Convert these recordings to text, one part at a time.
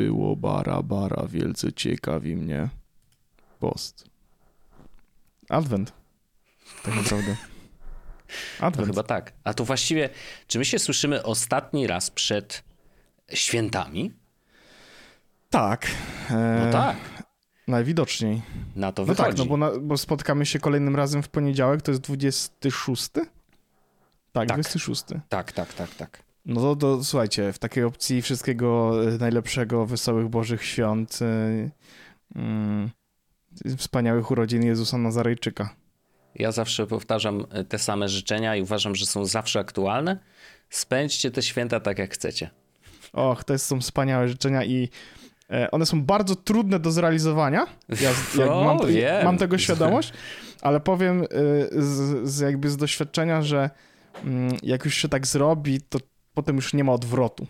było bara bara, wielce ciekawi mnie. Post. Advent. Tak naprawdę. No Advent. chyba tak. A to właściwie, czy my się słyszymy ostatni raz przed świętami? Tak. E, No tak, Najwidoczniej. na to No wychodzi. tak, no bo, na, bo spotkamy się kolejnym razem w poniedziałek, to jest 26? Tak, Tak. 26. tak, tak, tak, tak. No to, to słuchajcie, w takiej opcji wszystkiego e, najlepszego, wesołych Bożych Świąt, e, mm, wspaniałych urodzin Jezusa Nazarejczyka. Ja zawsze powtarzam e, te same życzenia i uważam, że są zawsze aktualne. Spędźcie te święta tak, jak chcecie. Och, to są wspaniałe życzenia i one są bardzo trudne do zrealizowania. Ja O, mam, te- mam tego świadomość, ale powiem z, z jakby z doświadczenia, że mm, jak już się tak zrobi, to potem już nie ma odwrotu.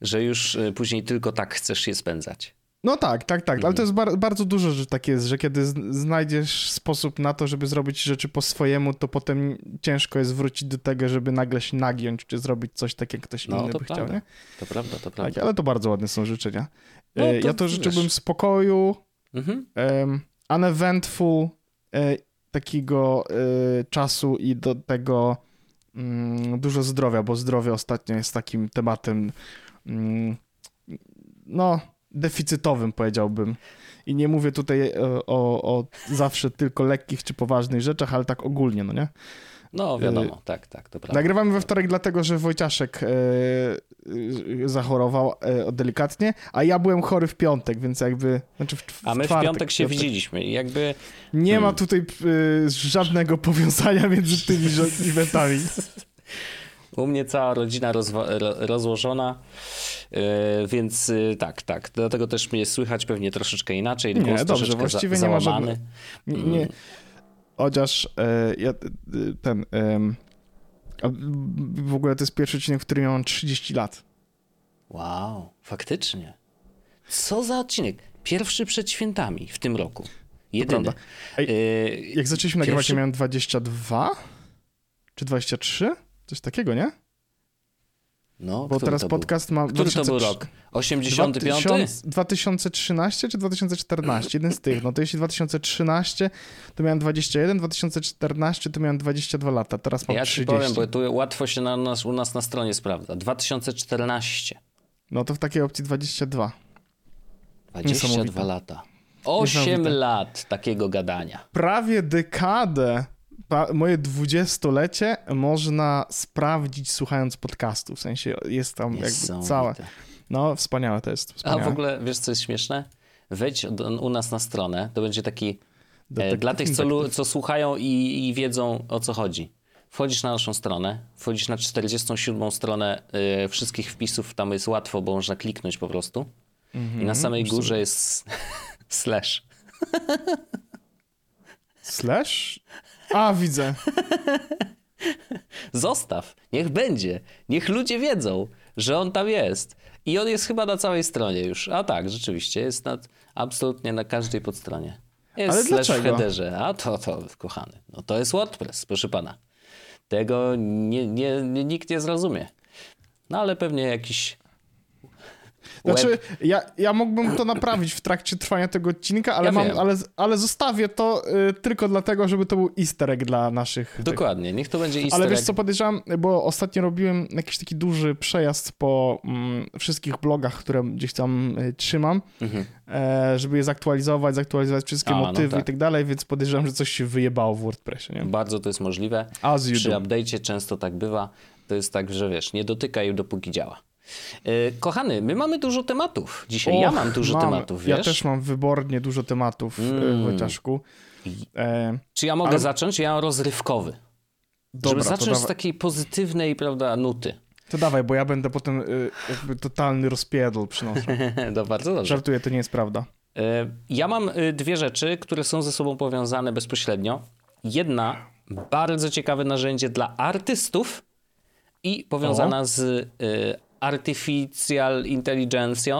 Że już e, później tylko tak chcesz je spędzać. No tak, tak, tak, ale to jest bar- bardzo dużo, że tak jest, że kiedy znajdziesz sposób na to, żeby zrobić rzeczy po swojemu, to potem ciężko jest wrócić do tego, żeby nagle się nagiąć, czy zrobić coś tak, jak ktoś No, inny by chciał, nie? To prawda, to Tak, prawda. ale to bardzo ładne są życzenia. No, E, to ja to wiesz. życzyłbym spokoju, Mhm. um, uneventful e, takiego e, czasu i do tego dużo zdrowia, bo zdrowie ostatnio jest takim tematem mm, no, deficytowym powiedziałbym. I nie mówię tutaj e, o, o zawsze tylko lekkich czy poważnych rzeczach, ale tak ogólnie, no nie? No wiadomo, tak, tak, to prawda. Nagrywamy we wtorek dlatego, że Wojciaszek e, zachorował e, delikatnie, a ja byłem chory w piątek, więc jakby... Znaczy w, w A my w czwartek, piątek się piątek. widzieliśmy i jakby Nie Hmm. ma tutaj y, żadnego powiązania między tymi eventami. u mnie cała rodzina rozłożona, yy, więc yy, tak, tak. Dlatego też mnie słychać pewnie troszeczkę inaczej. Nie, dobrze, troszeczkę właściwie nie ma załamany. Nie, nie. Chociaż e, ja, e, ten... w ogóle to jest pierwszy odcinek, w którym ja mam 30 lat. Wow, faktycznie. Co za odcinek? Pierwszy przed świętami w tym roku. Jedyny. Ej, Yy, Jak zaczęliśmy nagrywać, Pierwszy- ja miałem 22? Czy 23? Coś takiego, nie? No, Bo teraz to był? podcast ma... Który to był 2003 rok? 85? 2000 2013 czy 2014? Jeden z tych. No to jeśli 2013 to miałem 21, 2014 to miałem 22 lata, teraz mam Ja ci 30. powiem, bo tu łatwo się na nas, u nas na stronie sprawdza. 2014. No to w takiej opcji 22. 22 Niesamowite. lata. 8 Niesamowite. lat takiego gadania. Prawie dekadę, pa, moje dwudziestolecie można sprawdzić słuchając podcastu. W sensie jest tam jakby całe. No, wspaniałe to jest. A Wspaniałe. w ogóle, wiesz co jest śmieszne? Wejdź do, u nas na stronę, to będzie taki e, Detektyw dla tych, co, co słuchają i, i wiedzą o co chodzi. Wchodzisz na naszą stronę, wchodzisz na 47 stronę e, wszystkich wpisów, tam jest łatwo, bo można kliknąć po prostu. I Mhm. na samej górze jest slash. Slash? A, widzę. Zostaw, niech będzie. Niech ludzie wiedzą, że on tam jest. I on jest chyba na całej stronie już. A tak, rzeczywiście, jest na, absolutnie na każdej podstronie. Jest Ale slash w dlaczego? headerze. A to, to, kochany. No to jest WordPress, proszę pana. Tego nie, nie, nikt nie zrozumie. No ale pewnie jakiś Znaczy, web... ja, ja mógłbym to naprawić w trakcie trwania tego odcinka, ale, Ja mam, wiem. ale, ale zostawię to y, tylko dlatego, żeby to był easter egg dla naszych... tych- Dokładnie, niech to będzie easter Ale wiesz egg. co podejrzewam, bo ostatnio robiłem jakiś taki duży przejazd po mm, wszystkich blogach, które gdzieś tam y, trzymam, e, żeby je zaktualizować, zaktualizować wszystkie Mhm. A, no motywy tak. i tak dalej, więc podejrzewam, że coś się wyjebało w WordPressie, nie? Bardzo to jest możliwe. As you Przy update'cie często tak bywa. To jest tak, że wiesz, nie dotykaj dopóki działa. E, Kochany, my mamy dużo tematów dzisiaj. ja Och, mam dużo mam. tematów, wiesz? Ja też mam wybornie dużo tematów, Mm. mm. Wojciaszku. E, Czy ja mogę Ale- zacząć? Ja mam rozrywkowy. dobra, żeby zacząć z takiej pozytywnej, prawda, nuty. to dawaj, bo ja będę potem y, jakby totalny rozpierdol przynoszę. to bardzo dobrze. Żartuję, to nie jest prawda. E, Ja mam e, dwie rzeczy, które są ze sobą powiązane bezpośrednio. Jedna, bardzo ciekawe narzędzie dla artystów i powiązana z e, Artificial Intelligence.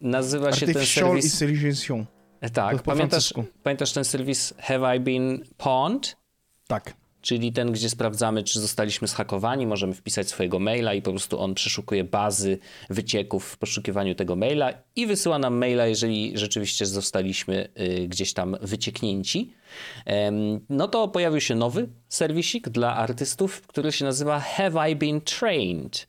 Nazywa się ten Artificial serwis... Intelligence. Tak, pamiętasz, pamiętasz ten serwis Have I Been Pawned? Tak. Czyli ten, gdzie sprawdzamy, czy zostaliśmy zhakowani, możemy wpisać swojego maila i po prostu on przeszukuje bazy wycieków w poszukiwaniu tego maila i wysyła nam maila, jeżeli rzeczywiście zostaliśmy y, gdzieś tam wycieknięci. No to pojawił się nowy serwisik dla artystów, który się nazywa Have I Been Trained.com.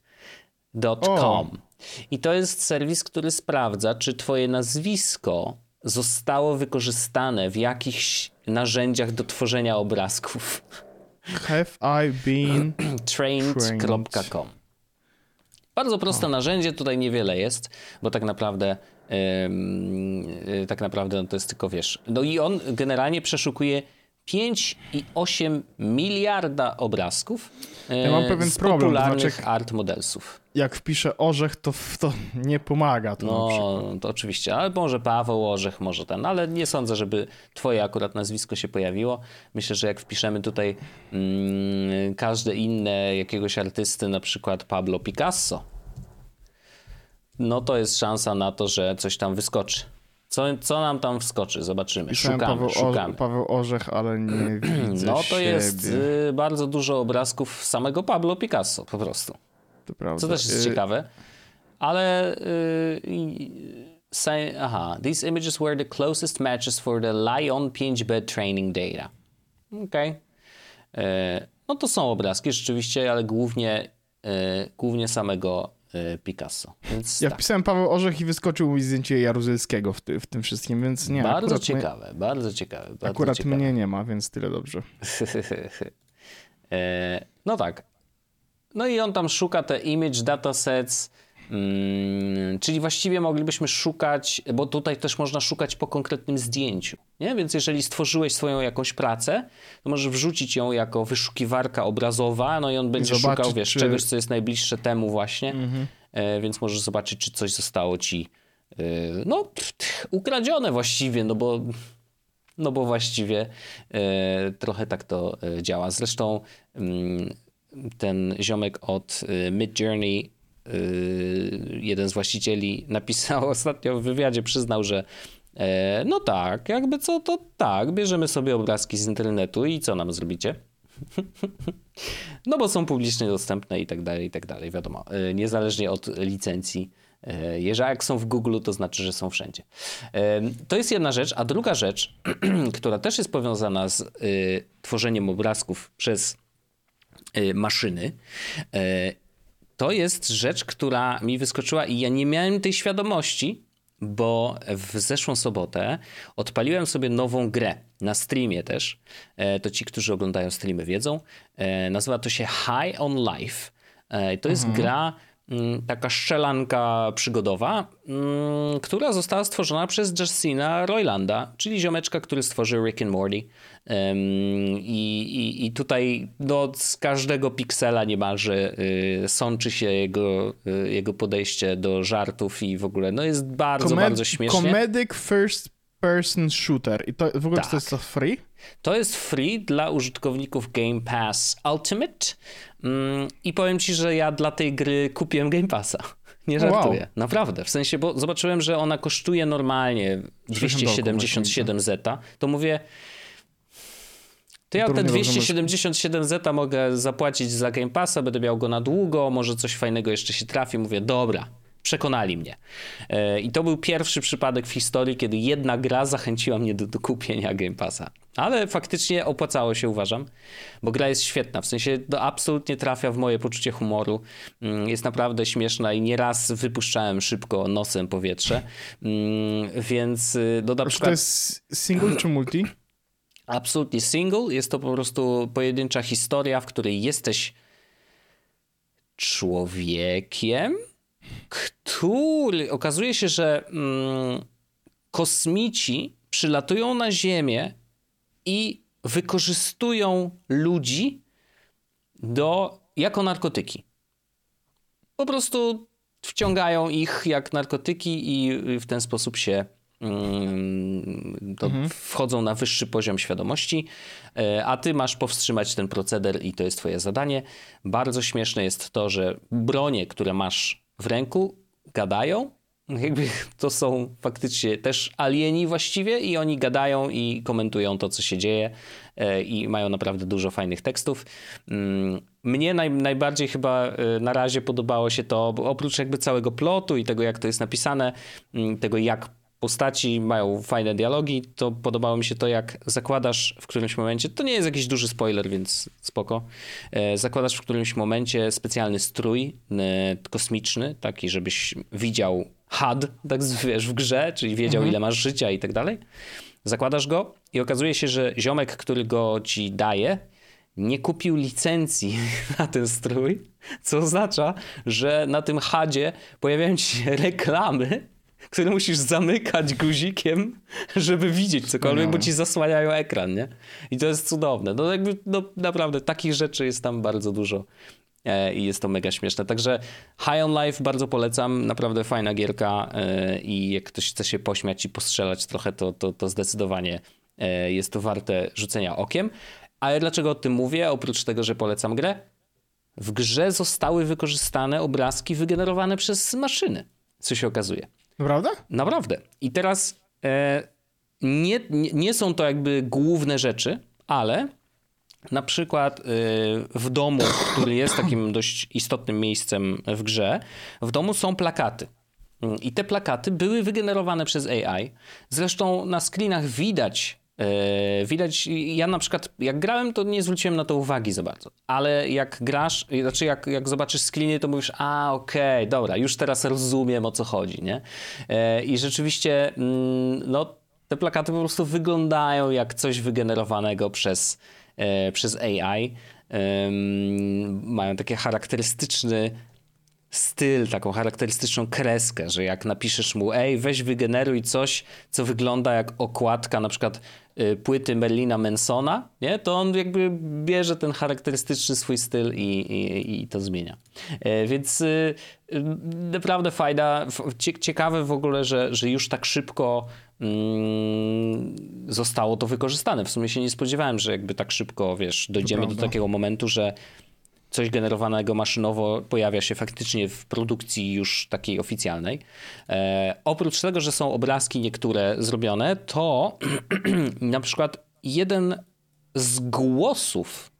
I to jest serwis, który sprawdza, czy twoje nazwisko zostało wykorzystane w jakichś narzędziach do tworzenia obrazków. Have I been trained.com. Bardzo proste o. narzędzie, tutaj niewiele jest, bo tak naprawdę yy, tak naprawdę no to jest tylko wiesz. No i on generalnie przeszukuje 5,8 miliarda obrazków ja mam pewien z problem, popularnych znaczy, art modelsów. Jak wpiszę orzech, to, to nie pomaga. To no, to oczywiście, ale może Paweł Orzech, może ten, ale nie sądzę, żeby twoje akurat nazwisko się pojawiło. Myślę, że jak wpiszemy tutaj mm, każde inne jakiegoś artysty, na przykład Pablo Picasso, no to jest szansa na to, że coś tam wyskoczy. Co, co nam tam wskoczy? Zobaczymy. Pisałem szukamy, Paweł, szukamy. Paweł Orzech, ale nie widzę No to siebie. jest y, bardzo dużo obrazków samego Pablo Picasso po prostu. To prawda. Co też jest y ciekawe. Ale y, say, aha, these images were the closest matches for the Lion 5-bed training data. Okej. Okay. No to są obrazki rzeczywiście, ale głównie, y, głównie samego Picasso. Więc ja tak. wpisałem Paweł Orzech i wyskoczył mi zdjęcie Jaruzelskiego w, ty, w tym wszystkim, więc nie. Bardzo ciekawe, bardzo ciekawe. Bardzo akurat ciekawe. mnie nie ma, więc tyle dobrze. no tak. No i on tam szuka te image datasets, Hmm, czyli właściwie moglibyśmy szukać, bo tutaj też można szukać po konkretnym zdjęciu. Nie? Więc jeżeli stworzyłeś swoją jakąś pracę, to możesz wrzucić ją jako wyszukiwarka obrazowa, no i on będzie szukał, wiesz, czy... czegoś, co jest najbliższe temu właśnie, mhm. e, więc możesz zobaczyć, czy coś zostało ci e, no, pff, ukradzione właściwie, no bo no bo właściwie e, trochę tak to działa. Zresztą mm, ten ziomek od e, Mid Journey Yy, jeden z właścicieli napisał ostatnio w wywiadzie, przyznał, że e, no tak, jakby co, to tak, bierzemy sobie obrazki z internetu i co nam zrobicie? no bo są publicznie dostępne i tak dalej, i tak dalej, wiadomo, e, niezależnie od licencji. E, jeżeli jak są w Google, to znaczy, że są wszędzie. To jest jedna rzecz, a druga rzecz, która też jest powiązana z tworzeniem obrazków przez maszyny to jest rzecz, która mi wyskoczyła i ja nie miałem tej świadomości, bo w zeszłą sobotę odpaliłem sobie nową grę na streamie też. E, to ci, którzy oglądają streamy wiedzą. E, nazywa to się High on Life. E, to jest mhm. gra Mm, taka szczelanka przygodowa, mm, która została stworzona przez Justina Roylanda, czyli ziomeczka, który stworzył Rick and Morty. I, i, i tutaj no, z każdego piksela niemalże y, sączy się jego, y, jego podejście do żartów i w ogóle no, jest bardzo, Comed bardzo śmiesznie. Comedic first person shooter. I to w ogóle tak. to jest to free? To jest free dla użytkowników Game Pass Ultimate. Mm, I powiem ci, że ja dla tej gry kupiłem Game Passa. Nie żartuję. Wow. Naprawdę. W sensie, bo zobaczyłem, że ona kosztuje normalnie 277 zeta. To mówię. To ja te 277 zeta mogę zapłacić za Game Passa, będę miał go na długo, może coś fajnego jeszcze się trafi. Mówię, dobra, Przekonali mnie. E, I to był pierwszy przypadek w historii, kiedy jedna gra zachęciła mnie do, do kupienia Game Passa. Ale faktycznie opłacało się, uważam, bo gra jest świetna. W sensie to absolutnie trafia w moje poczucie humoru. Mm, jest naprawdę śmieszna i nieraz wypuszczałem szybko nosem powietrze. Mm, więc y, no, na przykład... To jest single czy multi? Absolutnie single. Jest to po prostu pojedyncza historia, w której jesteś człowiekiem, który okazuje się, że mm, kosmici przylatują na Ziemię i wykorzystują ludzi do, jako narkotyki. Po prostu wciągają ich jak narkotyki i w ten sposób się mhm. wchodzą na wyższy poziom świadomości, e, a ty masz powstrzymać ten proceder i to jest twoje zadanie. Bardzo śmieszne jest to, że bronie, które masz w ręku, gadają jakby to są faktycznie też alieni właściwie i oni gadają i komentują to, co się dzieje e, i mają naprawdę dużo fajnych tekstów. Mnie naj, najbardziej chyba e, na razie podobało się to, oprócz jakby całego plotu i tego, jak to jest napisane, tego jak postaci mają fajne dialogi, to podobało mi się to, jak zakładasz w którymś momencie, to nie jest jakiś duży spoiler, więc spoko, e, zakładasz w którymś momencie specjalny strój kosmiczny, taki, żebyś widział HUD, tak wiesz, w grze, czyli wiedział, mhm. ile masz życia i tak dalej. Zakładasz go i okazuje się, że ziomek, który go ci daje, nie kupił licencji na ten strój, co oznacza, że na tym HUDzie pojawiają się reklamy, które musisz zamykać guzikiem, żeby widzieć cokolwiek, no. bo ci zasłaniają ekran, nie? I to jest cudowne. No jakby, no naprawdę, takich rzeczy jest tam bardzo dużo. E, i jest to mega śmieszne. Także High on Life bardzo polecam, naprawdę fajna gierka e, i jak ktoś chce się pośmiać i postrzelać trochę, to, to, to zdecydowanie e, jest to warte rzucenia okiem. Ale dlaczego o tym mówię? Oprócz tego, że polecam grę, w grze zostały wykorzystane obrazki wygenerowane przez maszyny, co się okazuje. Naprawdę? Naprawdę. I teraz e, nie, nie, nie są to jakby główne rzeczy, ale na przykład y, w domu, który jest takim dość istotnym miejscem w grze, w domu są plakaty. I te plakaty były wygenerowane przez AI. Zresztą na screenach widać, widać, ja na przykład jak grałem, to nie zwróciłem na to uwagi za bardzo, ale jak grasz, znaczy jak, jak zobaczysz screeny, to mówisz, a okej, okay, dobra, już teraz rozumiem o co chodzi, nie? Y, I rzeczywiście, mm, no, te plakaty po prostu wyglądają jak coś wygenerowanego przez E, przez AI. Mają taki charakterystyczny styl, taką charakterystyczną kreskę, że jak napiszesz mu, ej, weź wygeneruj coś, co wygląda jak okładka na przykład płyty Merlina Mansona, nie? to on jakby bierze ten charakterystyczny swój styl i, i, i to zmienia. E, więc y, y, naprawdę fajna, ciekawe w ogóle, że, że już tak szybko mm, zostało to wykorzystane. W sumie się nie spodziewałem, że jakby tak szybko, wiesz, dojdziemy do takiego momentu, że coś generowanego maszynowo pojawia się faktycznie w produkcji już takiej oficjalnej. E, oprócz tego, że są obrazki niektóre zrobione, to na przykład jeden z głosów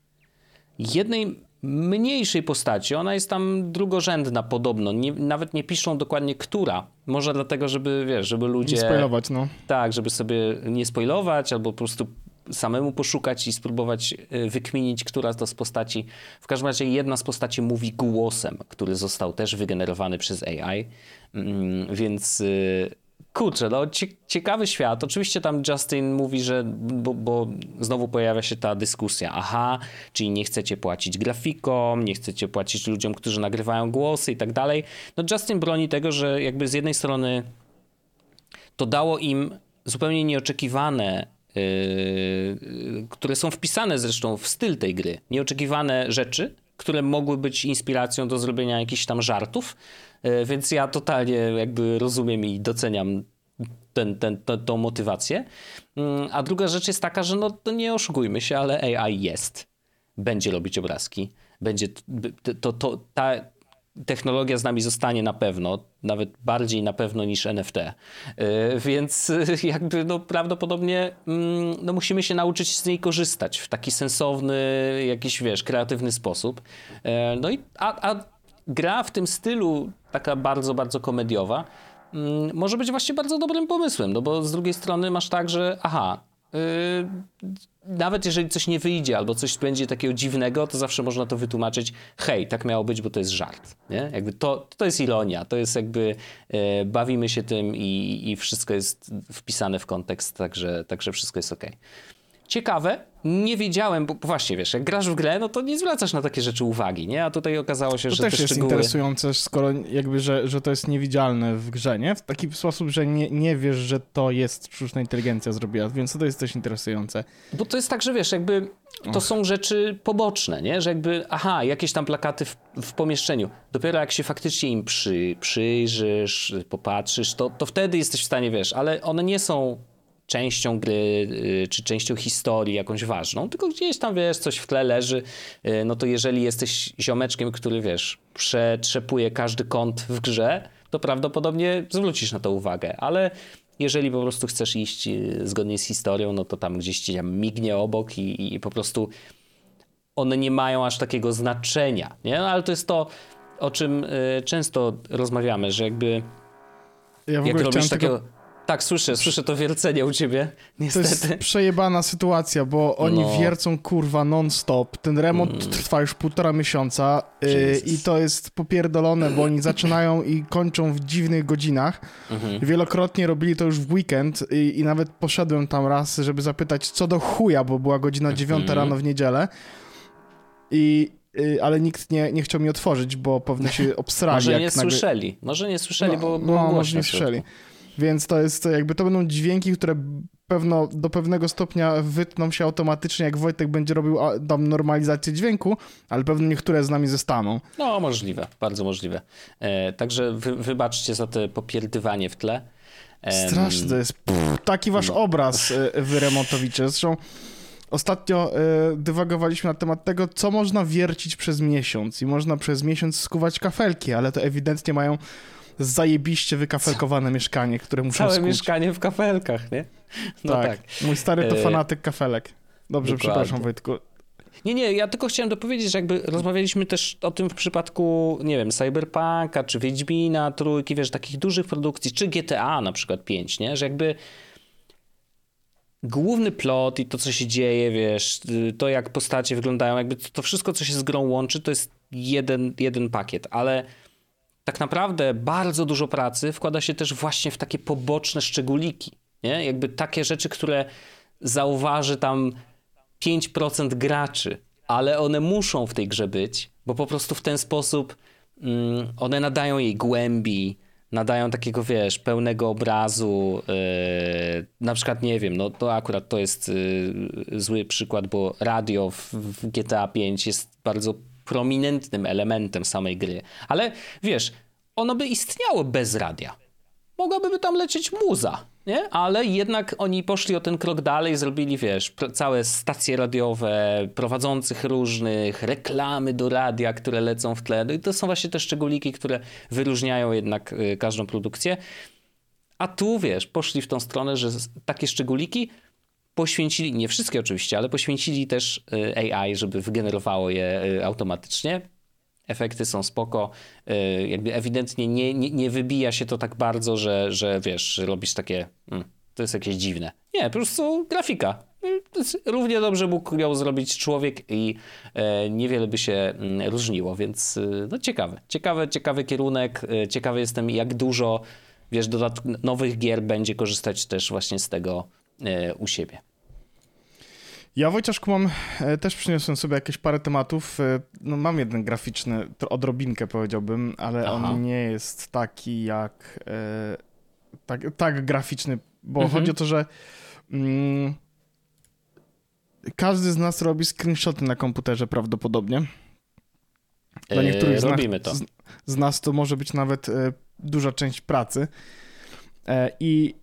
jednej mniejszej postaci, ona jest tam drugorzędna podobno, nie, nawet nie piszą dokładnie która. Może dlatego, żeby, wiesz, żeby ludzie... Nie spoilować, no. Tak, żeby sobie nie spoilować, albo po prostu samemu poszukać i spróbować e, wykminić, która to z postaci. W każdym razie jedna z postaci mówi głosem, który został też wygenerowany przez AI. Mm, więc e, kurczę, no ciekawy świat. Oczywiście tam Justin mówi, że bo, bo, znowu pojawia się ta dyskusja. Aha, czyli nie chcecie płacić grafikom, nie chcecie płacić ludziom, którzy nagrywają głosy i tak dalej. No Justin broni tego, że jakby z jednej strony to dało im zupełnie nieoczekiwane które są wpisane zresztą w styl tej gry. Nieoczekiwane rzeczy, które mogły być inspiracją do zrobienia jakichś tam żartów, yy, więc ja totalnie jakby rozumiem i doceniam ten, ten, to, tą motywację. Yy, a druga rzecz jest taka, że no to nie oszukujmy się, ale AI jest. Będzie robić obrazki. Będzie to, to, to ta, technologia z nami zostanie na pewno, nawet bardziej na pewno niż NFT. Y, więc jakby no prawdopodobnie mm, no musimy się nauczyć z niej korzystać w taki sensowny, jakiś wiesz, kreatywny sposób. Y, no i a, a gra w tym stylu taka bardzo, bardzo komediowa mm, może być właśnie bardzo dobrym pomysłem, no bo z drugiej strony masz tak, że aha, y, nawet jeżeli coś nie wyjdzie albo coś będzie takiego dziwnego, to zawsze można to wytłumaczyć, hej, tak miało być, bo to jest żart. Nie? Jakby to, to jest ironia, to jest jakby e, bawimy się tym i, i wszystko jest wpisane w kontekst, także, także wszystko jest ok. Ciekawe, nie wiedziałem, bo właśnie wiesz, jak grasz w grę, no to nie zwracasz na takie rzeczy uwagi, nie? A tutaj okazało się, to że też te jest szczegóły... interesujące, skoro jakby, że, że to jest niewidzialne w grze, nie? W taki sposób, że nie, nie wiesz, że to jest sztuczna inteligencja zrobiła, więc to jest też interesujące. Bo to jest tak, że wiesz, jakby to Och. są rzeczy poboczne, nie? Że jakby, aha, jakieś tam plakaty w, w pomieszczeniu. Dopiero jak się faktycznie im przy, przyjrzysz, popatrzysz, to, to wtedy jesteś w stanie, wiesz, ale one nie są częścią gry, y, czy częścią historii jakąś ważną, tylko gdzieś tam, wiesz, coś w tle leży, y, no to jeżeli jesteś ziomeczkiem, który, wiesz, przetrzepuje każdy kąt w grze, to prawdopodobnie zwrócisz na to uwagę, ale jeżeli po prostu chcesz iść y, zgodnie z historią, no to tam gdzieś ci tam mignie obok i, i po prostu one nie mają aż takiego znaczenia, nie? No, ale to jest to, o czym często rozmawiamy, że jakby Ja w jak robisz takiego... tylko... Tak, słyszę, słyszę to wiercenie u ciebie, To niestety. jest przejebana sytuacja, bo oni No. wiercą kurwa non-stop. Ten remont trwa już półtora miesiąca y, i to jest popierdolone, bo oni zaczynają i kończą w dziwnych godzinach. Mhm. Wielokrotnie robili to już w weekend i, i nawet poszedłem tam raz, żeby zapytać co do chuja, bo była godzina dziewiąta Mhm. rano w niedzielę. I, y, ale nikt nie, nie chciał mi otworzyć, bo pewnie się obsrali. Może nie nagle... słyszeli, może nie słyszeli, bo no, było no, może nie środku. Więc to jest jakby to będą dźwięki, które pewno do pewnego stopnia wytną się automatycznie, jak Wojtek będzie robił tam normalizację dźwięku, ale pewno niektóre z nami zostaną. No, możliwe, bardzo możliwe. E, także wy, wybaczcie za te popierdywanie w tle. Em, Straszny to jest pff, taki wasz obraz, y, wy remontowicze. Zresztą ostatnio y, dywagowaliśmy na temat tego, co można wiercić przez miesiąc i można przez miesiąc skuwać kafelki, ale to ewidentnie mają zajebiście wykafelkowane mieszkanie, które muszą Całe skuć. mieszkanie w kafelkach, nie? No tak. Mój stary to E, fanatyk kafelek. Dobrze, dokładnie. przepraszam Wojtku. Nie, nie, ja tylko chciałem dopowiedzieć, że jakby rozmawialiśmy też o tym w przypadku, nie wiem, Cyberpunka, czy Wiedźmina, Trójki, wiesz, takich dużych produkcji, czy GTA na przykład 5, nie? Że jakby główny plot i to, co się dzieje, wiesz, to jak postacie wyglądają, jakby to wszystko, co się z grą łączy, to jest jeden, jeden pakiet, ale tak naprawdę bardzo dużo pracy wkłada się też właśnie w takie poboczne szczególiki, nie? Jakby takie rzeczy, które zauważy tam 5% graczy, ale one muszą w tej grze być, bo po prostu w ten sposób mm, one nadają jej głębi, nadają takiego, wiesz, pełnego obrazu. Yy, na przykład, nie wiem, no to akurat to jest yy, zły przykład, bo radio w, w GTA 5 jest bardzo prominentnym elementem samej gry. Ale wiesz, ono by istniało bez radia mogłaby tam lecieć muza, nie? Ale jednak oni poszli o ten krok dalej, zrobili, wiesz, całe stacje radiowe, prowadzących różnych, reklamy do radia, które lecą w tle. No i to są właśnie te szczególiki, które wyróżniają jednak y, każdą produkcję. A tu, wiesz, poszli w tą stronę, że takie szczególiki poświęcili, nie wszystkie oczywiście, ale poświęcili też y, AI, żeby wygenerowało je y, automatycznie. Efekty są spoko, y, jakby ewidentnie nie, nie, nie wybija się to tak bardzo, że, że wiesz, robisz takie, mm, to jest jakieś dziwne. Nie, po prostu grafika. Równie dobrze mógł ją zrobić człowiek i niewiele by się mm, różniło, więc no ciekawe, ciekawy, ciekawy kierunek, ciekawy jestem jak dużo, wiesz, dodat- nowych gier będzie korzystać też właśnie z tego u siebie. Ja Wojciaszku mam, e, też przyniosłem sobie jakieś parę tematów. E, No mam jeden graficzny, odrobinkę powiedziałbym, ale Aha. on nie jest taki jak, e, tak, tak graficzny, bo Mhm. chodzi o to, że mm, każdy z nas robi screenshoty na komputerze prawdopodobnie. Dla niektórych z, robimy nas, to. Z, z nas to może być nawet duża część pracy. I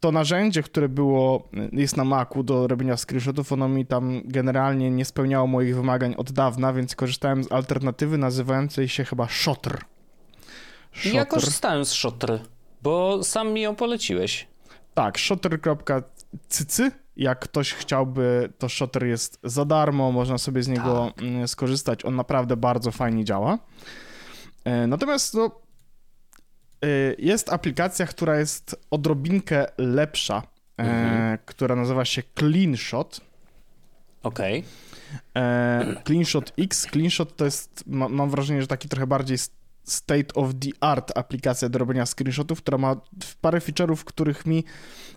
to narzędzie, które było, jest na Macu do robienia screenshotów, ono mi tam generalnie nie spełniało moich wymagań od dawna, więc korzystałem z alternatywy nazywającej się chyba Shotr. Ja korzystałem z Shotry, bo sam mi ją poleciłeś. Tak, shotr.cycy. Jak ktoś chciałby, to Shotr jest za darmo, można sobie z niego mm, skorzystać. On naprawdę bardzo fajnie działa. E, Natomiast no, jest aplikacja, która jest odrobinkę lepsza, e, Mhm. która nazywa się CleanShot. Okej. E, CleanShot X. CleanShot to jest, ma, mam wrażenie, że taki trochę bardziej state of the art aplikacja do robienia screenshotów, która ma parę feature'ów, których mi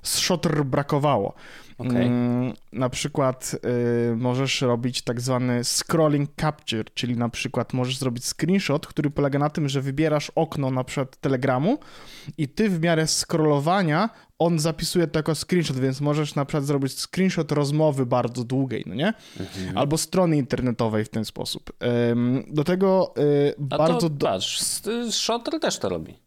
z Shotr brakowało. Okej. Mm, na przykład y, możesz robić tak zwany scrolling capture, czyli na przykład możesz zrobić screenshot, który polega na tym, że wybierasz okno na przykład Telegramu i ty w miarę scrollowania on zapisuje to jako screenshot, więc możesz na przykład zrobić screenshot rozmowy bardzo długiej, no nie? Mhm. Albo strony internetowej w ten sposób. Ym, do tego y, bardzo... to do... patrz, s- Shotr też to robi.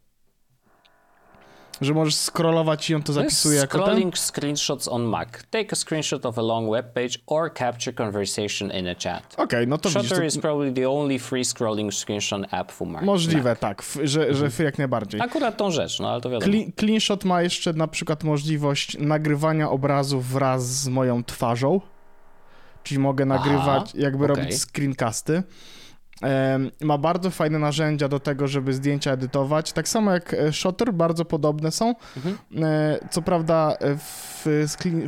Że możesz scrollować i on to zapisuje jako ten? Scrolling screenshots on Mac. Take a screenshot of a long web page or capture conversation in a chat. Okej, okay, no to Shutter widzisz, to is probably the only free scrolling screenshot app for Mac. możliwe, Mac. tak, że, że f- jak najbardziej. Akurat tą rzecz, no ale to wiadomo. Clean, CleanShot ma jeszcze na przykład możliwość nagrywania obrazów wraz z moją twarzą, czyli mogę nagrywać, Aha, jakby okej. robić screencasty. Ma bardzo fajne narzędzia do tego, żeby zdjęcia edytować. Tak samo jak e, Shutter, bardzo podobne są. Mhm. E, Co prawda e, w,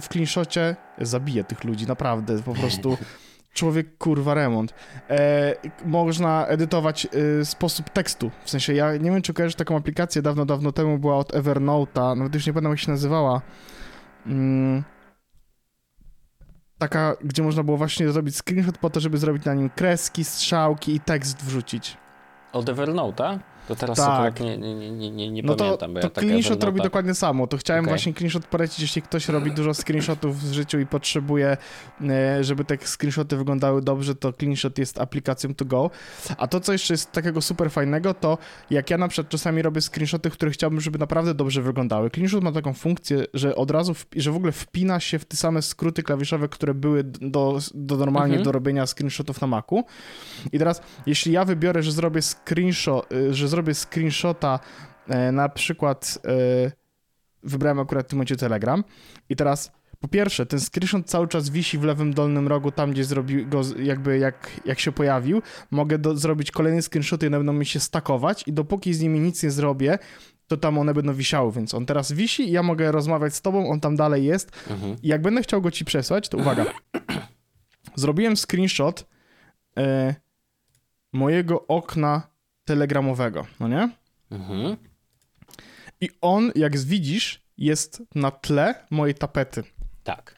w CleanShocie zabiję tych ludzi, naprawdę, po prostu człowiek kurwa remont. E, można edytować e, sposób tekstu, w sensie ja nie wiem, czy kojarzysz taką aplikację, dawno, dawno temu była od Evernote'a, nawet już nie pamiętam jak się nazywała. Mm, taka, gdzie można było właśnie zrobić screenshot po to, żeby zrobić na nim kreski, strzałki i tekst wrzucić. Od Evernote'a? To teraz Tak. nie, nie, nie, nie, nie, No to, pamiętam, bo to ja tak screenshot Evernote'a- robi dokładnie samo. To chciałem Okej. właśnie screenshot polecić, jeśli ktoś robi dużo screenshotów w życiu i potrzebuje, e, żeby te screenshoty wyglądały dobrze, to screenshot jest aplikacją to go. A to, co jeszcze jest takiego super fajnego, to jak ja na przykład czasami robię screenshoty, które chciałbym, żeby naprawdę dobrze wyglądały. Screenshot ma taką funkcję, że od razu, że w ogóle wpina się w te same skróty klawiszowe, które były do, do normalnie Mhm. do robienia screenshotów na Macu. I teraz, jeśli ja wybiorę, że zrobię screenshot, y, że zrobię screenshota e, na przykład e, wybrałem akurat w tym momencie Telegram i teraz po pierwsze, ten screenshot cały czas wisi w lewym dolnym rogu, tam gdzie zrobił go, jakby jak, jak się pojawił. Mogę do, zrobić kolejne screenshoty i one będą mi się stakować i dopóki z nimi nic nie zrobię, to tam one będą wisiały, więc on teraz wisi i ja mogę rozmawiać z tobą, on tam dalej jest Mhm. i jak będę chciał go ci przesłać, to uwaga. Zrobiłem screenshot e, mojego okna telegramowego, no nie? Mhm. I on, jak widzisz, jest na tle mojej tapety. Tak.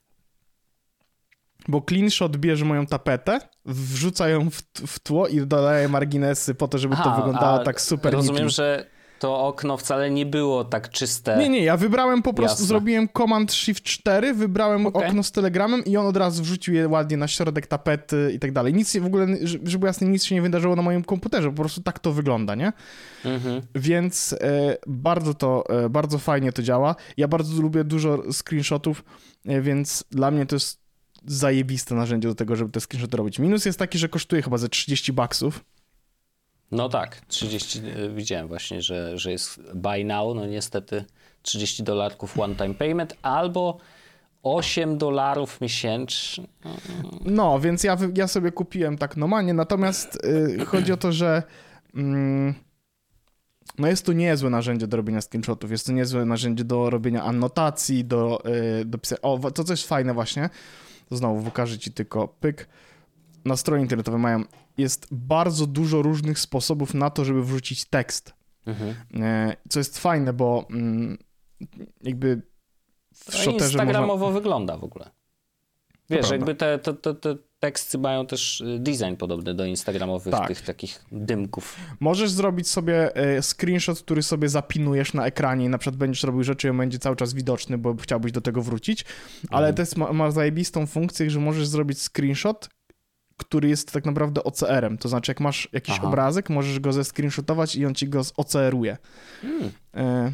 Bo CleanShot bierze moją tapetę, wrzuca ją w, w tło i dodaje marginesy po to, żeby to Aha, wyglądało a tak super Rozumiem, że to okno wcale nie było tak czyste. Nie, nie, ja wybrałem po prostu, Jasne. zrobiłem Command Shift 4, wybrałem Okej. okno z telegramem i on od razu wrzucił je ładnie na środek tapety i tak dalej. Nic w ogóle, żeby żeby jasne, nic się nie wydarzyło na moim komputerze, po prostu tak to wygląda, nie? Mhm. Więc e, bardzo to, e, bardzo fajnie to działa. Ja bardzo lubię dużo screenshotów, e, więc dla mnie to jest zajebiste narzędzie do tego, żeby te screenshoty robić. Minus jest taki, że kosztuje chyba ze 30 baksów. No tak, 30, y, widziałem właśnie, że, że jest buy now, no niestety 30 dolarków one time payment albo 8 dolarów miesięcznie. No, więc ja, ja sobie kupiłem tak normalnie, natomiast y, chodzi o to, że mm, no jest to niezłe narzędzie do robienia screenshotów, jest to niezłe narzędzie do robienia anotacji, do, y, do pisania... O, to co jest fajne właśnie, to znowu pokażę ci tylko pyk, na stronie internetowej mają, jest bardzo dużo różnych sposobów na to, żeby wrzucić tekst. Mhm. E, Co jest fajne, bo mm, jakby w No, można... Instagramowo wygląda w ogóle. Wiesz, jakby te, te, te, te teksty mają też y, design podobny do instagramowych Tak. tych takich dymków. Możesz zrobić sobie e, screenshot, który sobie zapinujesz na ekranie i na przykład będziesz robił rzeczy i on będzie cały czas widoczny, bo chciałbyś do tego wrócić, ale Mhm. to jest, ma, ma zajebistą funkcję, że możesz zrobić screenshot, który jest tak naprawdę OCR-em, to znaczy jak masz jakiś Aha. obrazek, możesz go zescreenshotować i on ci go OCR-uje. Hmm. E,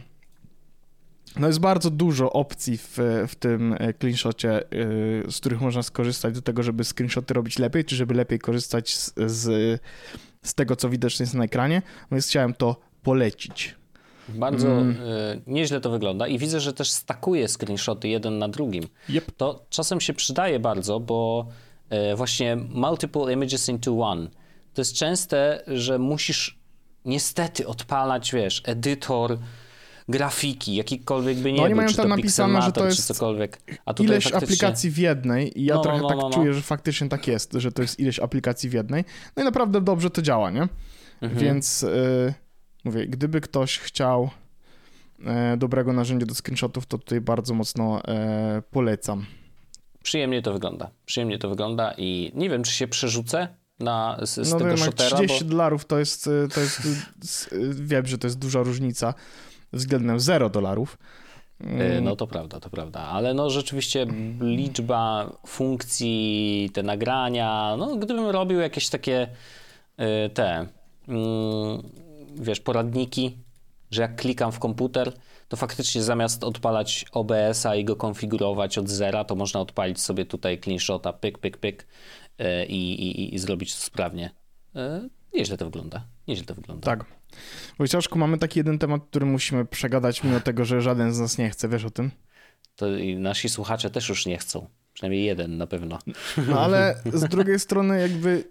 No jest bardzo dużo opcji w, w tym e, screenshocie, e, z których można skorzystać do tego, żeby screenshoty robić lepiej, czy żeby lepiej korzystać z, z, z tego, co widoczne jest na ekranie. No więc chciałem to polecić. Bardzo Mm. y, nieźle to wygląda i widzę, że też stakuje screenshoty jeden na drugim. Yep. To czasem się przydaje bardzo, bo właśnie multiple images into one. To jest częste, że musisz niestety odpalać, wiesz, edytor, grafiki, jakikolwiek by nie No oni był, mają tam napisane, że to czy jest cokolwiek. A tutaj Ileś faktycznie... aplikacji w jednej i ja No, trochę no, tak no, no. czuję, że faktycznie tak jest, że to jest ileś aplikacji w jednej. No i naprawdę dobrze to działa, nie? Mhm. Więc y, mówię, gdyby ktoś chciał e, dobrego narzędzia do screenshotów, to tutaj bardzo mocno e, polecam. Przyjemnie to wygląda. Przyjemnie to wygląda i nie wiem, czy się przerzucę na, z, z no tego wiem, shotera, 30 bo... dolarów to jest, y, to jest y, y, wiem, że to jest duża różnica względem 0 dolarów. No to prawda, to prawda, ale no rzeczywiście liczba funkcji, te nagrania, no gdybym robił jakieś takie te, mm, wiesz, poradniki, że jak klikam w komputer, to faktycznie zamiast odpalać OBS-a i go konfigurować od zera, to można odpalić sobie tutaj cleanshota, pyk, pyk, pyk e, i, i, i zrobić to sprawnie. E, nieźle to wygląda. Nieźle to wygląda. Tak. Wojciaszku, mamy taki jeden temat, który musimy przegadać, mimo tego, że żaden z nas nie chce, wiesz o tym? To i nasi słuchacze też już nie chcą. Przynajmniej jeden na pewno. No ale z drugiej strony jakby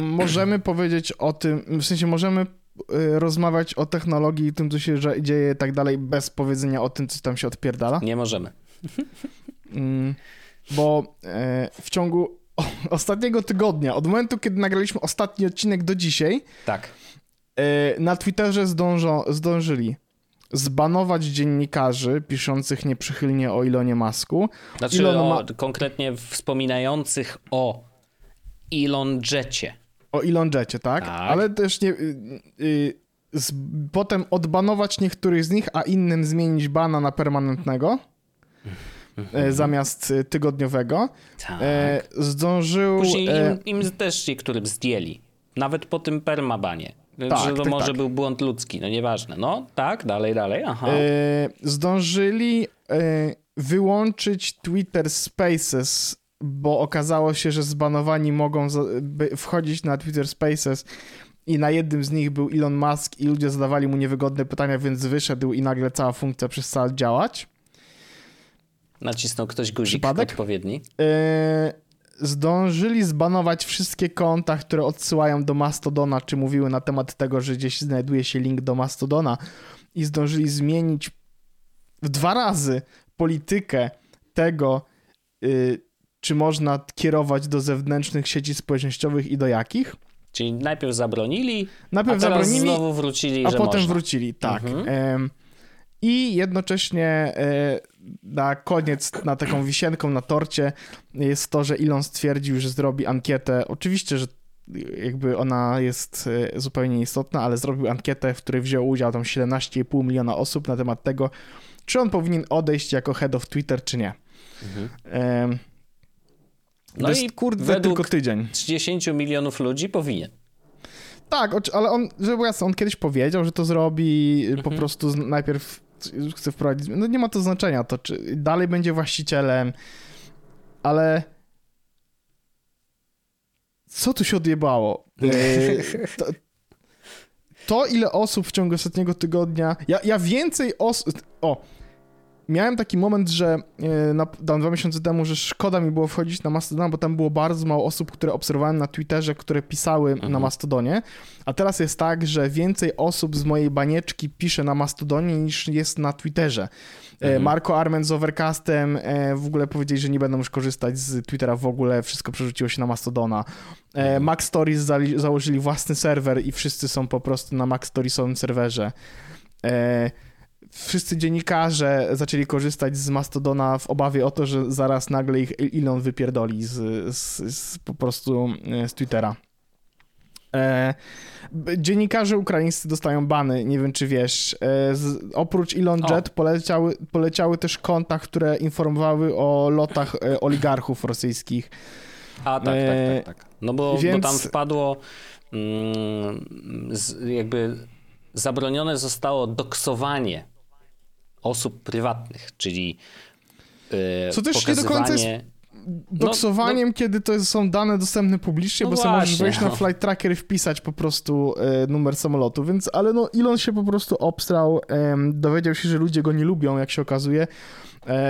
możemy powiedzieć o tym, w sensie możemy rozmawiać o technologii i tym, co się dzieje i tak dalej, bez powiedzenia o tym, co tam się odpierdala. Nie możemy. Mm, bo e, w ciągu ostatniego tygodnia, od momentu, kiedy nagraliśmy ostatni odcinek do dzisiaj, tak. E, na Twitterze zdążą, zdążyli zbanować dziennikarzy piszących nieprzychylnie o Ilonie Masku. Znaczy Elon o, ma... konkretnie wspominających o Elon Jecie. O Elon Jecie, tak? tak. Ale też nie... Yy, z, potem odbanować niektórych z nich, a innym zmienić bana na permanentnego e, zamiast tygodniowego. Tak. E, zdążył... Później im, im też niektórym zdjęli. Nawet po tym permabanie. Tak, że to tak, może tak. był błąd ludzki, no nieważne. No tak, dalej, dalej, aha. E, zdążyli e, wyłączyć Twitter Spaces, bo okazało się, że zbanowani mogą wchodzić na Twitter Spaces i na jednym z nich był Elon Musk i ludzie zadawali mu niewygodne pytania, więc wyszedł i nagle cała funkcja przestała działać. Nacisnął ktoś guzik Przypadek? odpowiedni. E, zdążyli zbanować wszystkie konta, które odsyłają do Mastodona, czy mówiły na temat tego, że gdzieś znajduje się link do Mastodona i zdążyli zmienić w dwa razy politykę tego, yy, czy można kierować do zewnętrznych sieci społecznościowych i do jakich. Czyli najpierw zabronili, najpierw a teraz zabronili, znowu wrócili, a że potem można. wrócili, tak. Mhm. I jednocześnie e, na koniec, na taką wisienką na torcie jest to, że Elon stwierdził, że zrobi ankietę. Oczywiście, że jakby ona jest e, zupełnie istotna, ale zrobił ankietę, w której wziął udział tam 17,5 miliona osób na temat tego, czy on powinien odejść jako head of Twitter, czy nie. Mhm. No i kurde, tylko tydzień. 30 milionów ludzi powinien. Tak, ale on, żeby jasne, on kiedyś powiedział, że to zrobi, mhm. po prostu najpierw chce wprowadzić. No nie ma to znaczenia, to czy dalej będzie właścicielem, ale co tu się odjebało? E, to, to, ile osób w ciągu ostatniego tygodnia. Ja, ja więcej osób. O, miałem taki moment, że e, na, dwa miesiące temu, że szkoda mi było wchodzić na Mastodona, bo tam było bardzo mało osób, które obserwowałem na Twitterze, które pisały mhm. na Mastodonie, a teraz jest tak, że więcej osób z mojej banieczki pisze na Mastodonie niż jest na Twitterze. E, mhm. Marco Arment z Overcastem e, w ogóle powiedzieli, że nie będą już korzystać z Twittera w ogóle, wszystko przerzuciło się na Mastodona. Mhm. Max Stories założyli własny serwer i wszyscy są po prostu na Max Storiesowym serwerze wszyscy dziennikarze zaczęli korzystać z Mastodona w obawie o to, że zaraz nagle ich Elon wypierdoli z, z, z po prostu e, z Twittera. E, dziennikarze ukraińscy dostają bany, nie wiem czy wiesz. E, z, oprócz Elon Jet poleciały, poleciały też konta, które informowały o lotach e, oligarchów rosyjskich. A tak, tak, tak, tak. No bo, Więc... bo tam wpadło mm, z, jakby zabronione zostało doksowanie osób prywatnych, czyli yy, Co też pokazywanie... nie do końca jest doksowaniem, no, no, kiedy to są dane dostępne publicznie, no bo właśnie, możesz wejść na flight tracker i wpisać po prostu e, numer samolotu, więc, ale no Elon się po prostu obstrał, e, dowiedział się, że ludzie go nie lubią, jak się okazuje,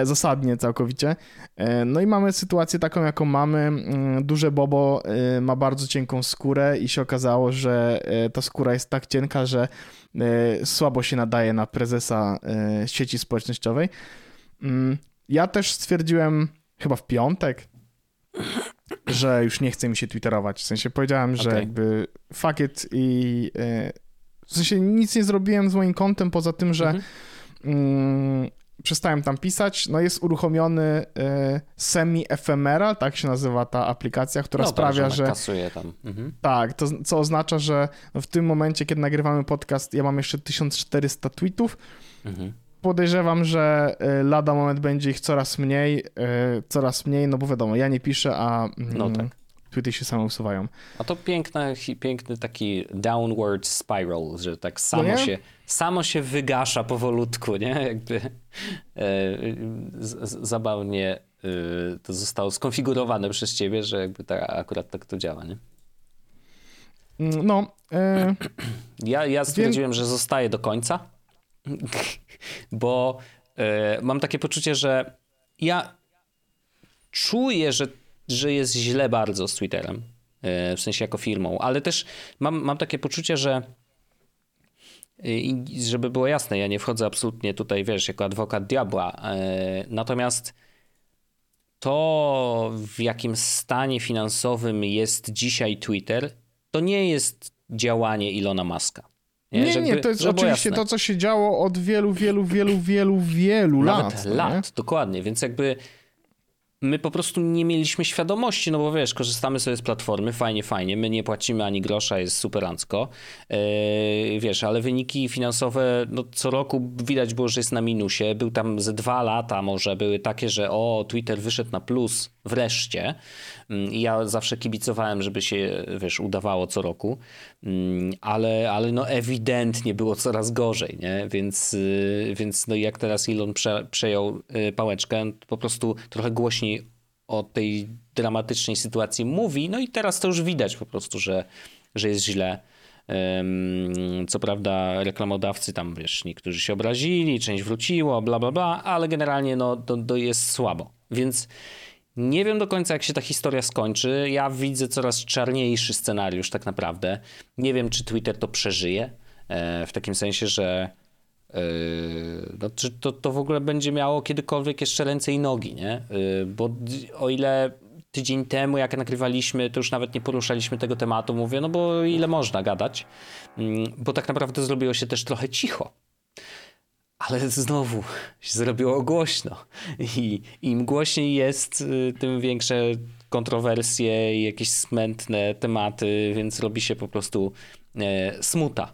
zasadnie całkowicie. E, no i mamy sytuację taką, jaką mamy. Mm, duże Bobo e, ma bardzo cienką skórę i się okazało, że e, ta skóra jest tak cienka, że słabo się nadaje na prezesa sieci społecznościowej. Mm, ja też stwierdziłem chyba w piątek, że już nie chce mi się twitterować. W sensie powiedziałem, że okay. jakby fuck it i w sensie nic nie zrobiłem z moim kontem poza tym, że mhm. mm, przestałem tam pisać. No jest uruchomiony y, semi-ephemeral, tak się nazywa ta aplikacja, która no, sprawia, tak, że... kasuje tam. Mhm. Tak, to co oznacza, że w tym momencie, kiedy nagrywamy podcast, ja mam jeszcze 1400 tweetów. Mhm. Podejrzewam, że y, lada moment będzie ich coraz mniej, y, coraz mniej, no bo wiadomo, ja nie piszę, a... no mm, tak. Tweety się same usuwają. A to piękny, piękny taki downward spiral, że tak samo, No się, samo się wygasza powolutku, nie? Jakby e, zabawnie e, to zostało skonfigurowane przez ciebie, że jakby ta, akurat tak to działa, nie? No, e, Ja, ja stwierdziłem, że zostaję do końca, bo e, mam takie poczucie, że ja czuję, że, że jest źle bardzo z Twitterem, e, w sensie jako firmą, ale też mam, mam takie poczucie, że i żeby było jasne, ja nie wchodzę absolutnie tutaj, wiesz, jako adwokat diabła, e, natomiast to, w jakim stanie finansowym jest dzisiaj Twitter, to nie jest działanie Ilona Muska. nie, Żeby- nie, to jest oczywiście jasne. to, co się działo od wielu, wielu, wielu, wielu, wielu Nawet lat. no nie? lat, dokładnie, więc jakby my po prostu nie mieliśmy świadomości, no bo wiesz, korzystamy sobie z platformy, fajnie, fajnie, my nie płacimy ani grosza, jest superancko, yy, wiesz, ale wyniki finansowe, no co roku widać było, że jest na minusie, był tam ze dwa lata może, były takie, że o, Twitter wyszedł na plus wreszcie. I ja zawsze kibicowałem, żeby się, wiesz, udawało co roku, Mm, ale, ale no ewidentnie było coraz gorzej, nie, więc, yy, więc no jak teraz Elon prze, przejął yy, pałeczkę, po prostu trochę głośniej o tej dramatycznej sytuacji mówi, no i teraz to już widać po prostu, że, że jest źle. Co prawda reklamodawcy tam, wiesz, niektórzy się obrazili, część wróciło, bla, bla, bla, ale generalnie no, to, to jest słabo. Więc nie wiem do końca, jak się ta historia skończy. Ja widzę coraz czarniejszy scenariusz tak naprawdę. Nie wiem, czy Twitter to przeżyje, e, w takim sensie, że no, czy to, to w ogóle będzie miało kiedykolwiek jeszcze ręce i nogi, nie? E, Bo o ile tydzień temu, jak nagrywaliśmy, to już nawet nie poruszaliśmy tego tematu, mówię, no bo ile można gadać, Mm, bo tak naprawdę zrobiło się też trochę cicho. Ale znowu się zrobiło głośno. I im głośniej jest, tym większe kontrowersje i jakieś smętne tematy, więc robi się po prostu smuta.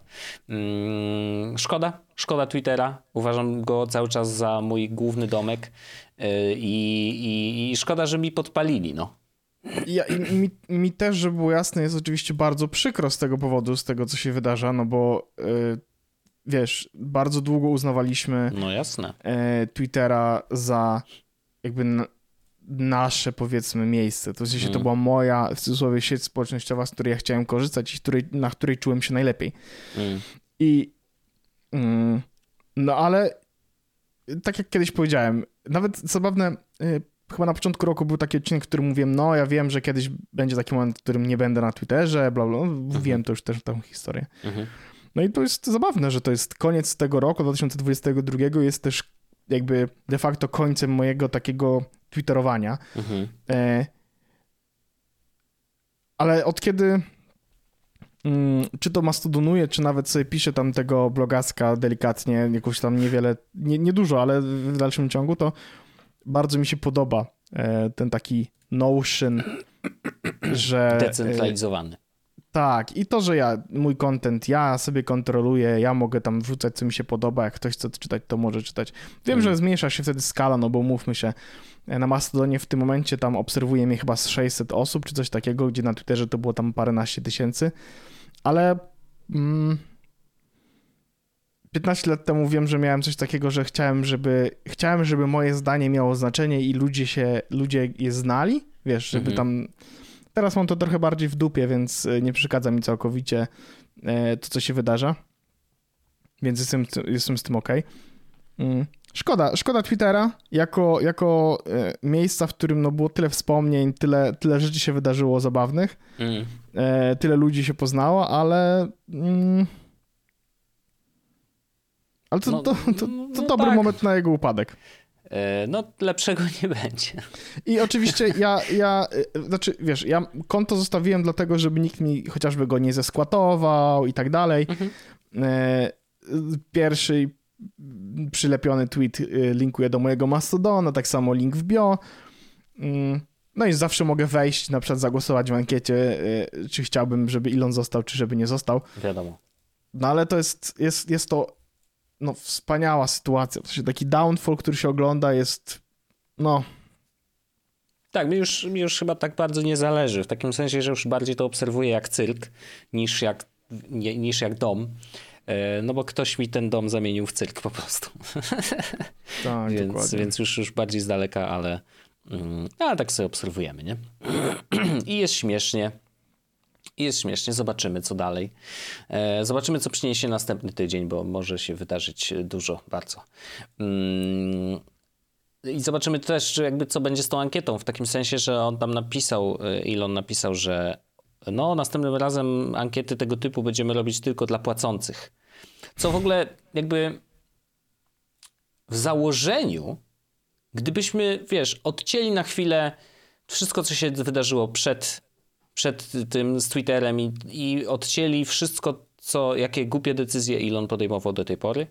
Mm, Szkoda, szkoda Twittera. Uważam go cały czas za mój główny domek e, i, i, i szkoda, że mi podpalili, no. Ja, mi, mi też, żeby było jasne, jest oczywiście bardzo przykro z tego powodu, z tego, co się wydarza, no bo y, wiesz, bardzo długo uznawaliśmy No jasne. e, Twittera za jakby nasze, powiedzmy, miejsce. To w sensie to Mm. była moja, w cudzysłowie, sieć społecznościowa, z której ja chciałem korzystać i której, na której czułem się najlepiej. Mm. I mm, no ale tak jak kiedyś powiedziałem, nawet zabawne, y, chyba na początku roku był taki odcinek, w którym mówiłem, no ja wiem, że kiedyś będzie taki moment, w którym nie będę na Twitterze, bla bla, bla. wiem to już też tą historię. Mhm. No i to jest zabawne, że to jest koniec tego roku, 2022 jest też jakby de facto końcem mojego takiego twitterowania. Mhm. E, ale od kiedy mm, czy to mastodonuję, czy nawet sobie piszę tam tego blogaska delikatnie, jakoś tam niewiele, nie, nie dużo, ale w dalszym ciągu, to bardzo mi się podoba e, ten taki notion, że... e, Decentralizowany. Tak, i to, że ja, mój content, ja sobie kontroluję, ja mogę tam wrzucać, co mi się podoba, jak ktoś chce czytać, to może czytać. Wiem, że zmniejsza się wtedy skala, no bo mówmy się, na Mastodonie w tym momencie tam obserwuje mnie chyba z 600 osób, czy coś takiego, gdzie na Twitterze to było tam paręnaście tysięcy, ale mm, 15 lat temu wiem, że miałem coś takiego, że chciałem, żeby chciałem, żeby moje zdanie miało znaczenie i ludzie się, ludzie je znali, wiesz, żeby Mhm. tam Teraz mam to trochę bardziej w dupie, więc e, nie przeszkadza mi całkowicie e, to, co się wydarza. Więc jestem, jestem z tym ok. Szkoda, szkoda Twittera jako, jako e, miejsca, w którym no, było tyle wspomnień, tyle, tyle rzeczy się wydarzyło zabawnych, Mm. tyle ludzi się poznało, ale. Mm, ale to, No, to, to, to, no dobry tak. moment na jego upadek. E, No, lepszego nie będzie. I oczywiście ja, ja, y, znaczy wiesz, ja konto zostawiłem dlatego, żeby nikt mi chociażby go nie zeskłatował i tak dalej. Mhm. E, Pierwszy przylepiony tweet linkuje do mojego Mastodona, tak samo link w bio. Mm, No i zawsze mogę wejść, na przykład zagłosować w ankiecie, czy chciałbym, żeby Elon został, czy żeby nie został. Wiadomo. No ale to jest, jest, jest to no, wspaniała sytuacja. W sensie taki downfall, który się ogląda jest no Tak, mi już, mi już chyba tak bardzo nie zależy. W takim sensie, że już bardziej to obserwuję jak cyrk niż jak, nie, niż jak dom. E, no bo ktoś mi ten dom zamienił w cyrk po prostu. Tak, więc, dokładnie. więc już, już bardziej z daleka, ale, mm, ale tak sobie obserwujemy, nie? I jest śmiesznie. I jest śmiesznie, zobaczymy co dalej. E, zobaczymy, co przyniesie następny tydzień, bo może się wydarzyć dużo, bardzo. Mm, I zobaczymy też, jakby co będzie z tą ankietą, w takim sensie, że on tam napisał, e, Elon napisał, że no, następnym razem ankiety tego typu będziemy robić tylko dla płacących. Co w ogóle jakby w założeniu, gdybyśmy, wiesz, odcięli na chwilę wszystko, co się wydarzyło przed, przed tym z Twitterem i, i odcięli wszystko, co, jakie głupie decyzje Elon podejmował do tej pory,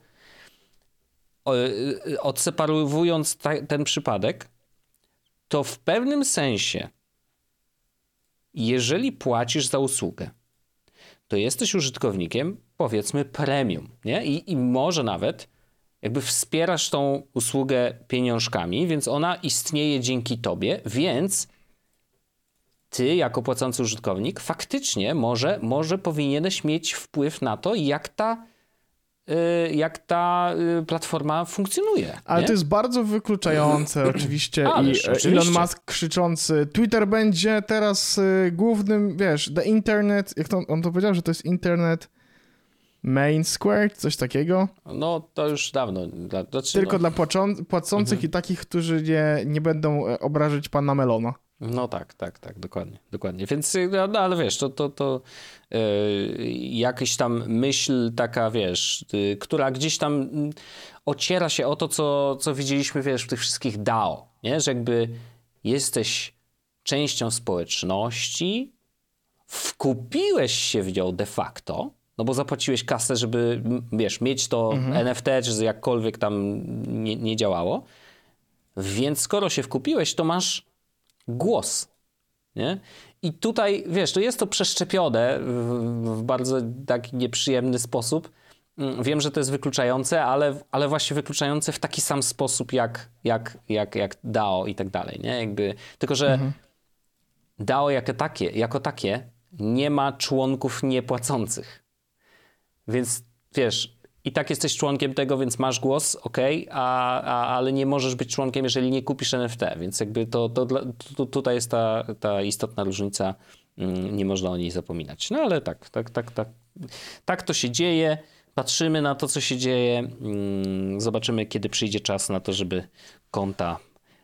o- y, odseparowując ta, ten przypadek, to w pewnym sensie, jeżeli płacisz za usługę, to jesteś użytkownikiem, powiedzmy, premium, nie? I, I może nawet jakby wspierasz tą usługę pieniążkami, więc ona istnieje dzięki tobie, więc ty, jako płacący użytkownik, faktycznie może, może powinieneś mieć wpływ na to, jak ta, y, jak ta y, platforma funkcjonuje. Ale nie? to jest bardzo wykluczające oczywiście Ależ, i oczywiście. Elon Musk krzyczący Twitter będzie teraz y, głównym, wiesz, the internet, jak to, on to powiedział, że to jest internet main square, coś takiego, No, to już dawno. Dla, znaczy, tylko no, dla płacących Mhm. i takich, którzy nie, nie będą e, obrażać pana Melona. No tak, tak, tak, dokładnie, dokładnie. Więc, y, no, no ale wiesz, to, to, to yy, jakaś tam myśl taka, wiesz, y, która gdzieś tam mm, ociera się o to, co, co widzieliśmy, wiesz, w tych wszystkich DAO, nie? Że jakby jesteś częścią społeczności, wkupiłeś się w nią de facto, no bo zapłaciłeś kasę, żeby, wiesz, mieć to NFT, czy jakkolwiek tam nie, nie działało, więc skoro się wkupiłeś, to masz głos. Nie? I tutaj, wiesz, to jest to przeszczepione w, w bardzo taki nieprzyjemny sposób. Mm, Wiem, że to jest wykluczające, ale, ale właśnie wykluczające w taki sam sposób jak, jak, jak, jak DAO i tak dalej. Nie? Jakby, tylko, że DAO jako takie, jako takie nie ma członków niepłacących. Więc wiesz, i tak jesteś członkiem tego, więc masz głos, ok, a, a, ale nie możesz być członkiem, jeżeli nie kupisz NFT, więc jakby to, to, dla- tu- tutaj jest ta, ta istotna różnica, mm, nie można o niej zapominać. No ale tak, tak, tak, tak, tak to się dzieje, patrzymy na to, co się dzieje, mm, zobaczymy, kiedy przyjdzie czas na to, żeby konta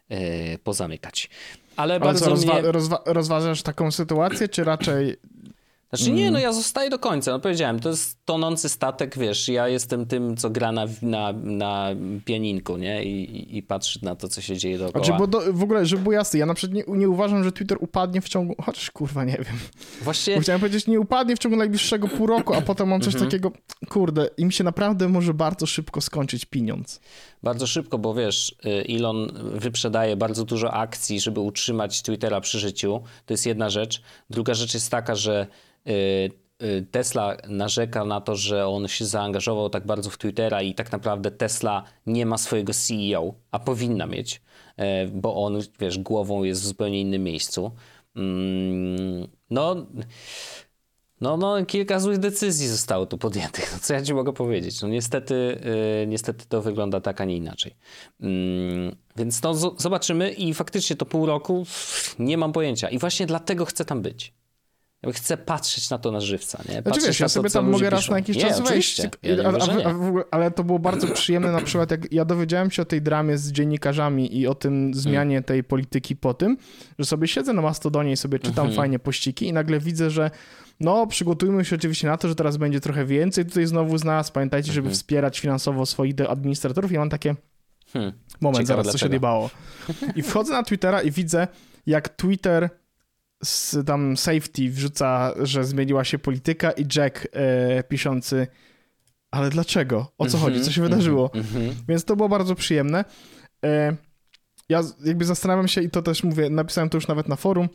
e, pozamykać. Ale, Ale bardzo co, rozwa- mnie... rozwa- rozważasz taką sytuację, czy raczej Znaczy nie, no ja zostaję do końca. No powiedziałem, to jest tonący statek, wiesz, ja jestem tym, co gra na, na, na pianinku, nie? I, i, I patrzy na to, co się dzieje dookoła. Znaczy, bo do, w ogóle, żeby było jasne, ja na przykład nie, nie uważam, że Twitter upadnie w ciągu, chociaż kurwa nie wiem. Właśnie, Bo chciałem powiedzieć, nie upadnie w ciągu najbliższego pół roku, a potem mam coś Mhm. takiego, kurde, im się naprawdę może bardzo szybko skończyć pieniądz. bardzo szybko, bo wiesz, y, Elon wyprzedaje bardzo dużo akcji, żeby utrzymać Twittera przy życiu. To jest jedna rzecz. Druga rzecz jest taka, że Tesla narzeka na to, że on się zaangażował tak bardzo w Twittera i tak naprawdę Tesla nie ma swojego CEO, a powinna mieć, e, bo on, wiesz, głową jest w zupełnie innym miejscu. Mm, No, no, no, kilka złych decyzji zostało tu podjętych. No, co ja ci mogę powiedzieć? No niestety, niestety to wygląda tak, a nie inaczej. Mm, więc no, zobaczymy i faktycznie to pół roku nie mam pojęcia. I właśnie dlatego chcę tam być. Jakby chcę patrzeć na to na żywca, nie? Znaczy wiesz, ja to, sobie tam mogę raz piszą. na jakiś nie, czas wejść. Ja nie a, mówię, że a, nie. a, w ogóle- ale to było bardzo przyjemne na przykład, jak ja dowiedziałem się o tej dramie z dziennikarzami i o tym zmianie Mm. tej polityki po tym, że sobie siedzę na Mastodonie i sobie czytam Mhm. fajnie pościki i nagle widzę, że no przygotujmy się oczywiście na to, że teraz będzie trochę więcej tutaj znowu z nas. Pamiętajcie, żeby Mhm. wspierać finansowo swoich administratorów. I mam takie, Hmm. moment, Ciekawe zaraz, co się dlaczego. odjebało. I wchodzę na Twittera i widzę, jak Twitter z tam safety wrzuca, że zmieniła się polityka i Jack e, piszący ale dlaczego? O co chodzi? Co się wydarzyło? Mhm. Więc to było bardzo przyjemne. E, ja jakby zastanawiam się i to też mówię, napisałem to już nawet na forum,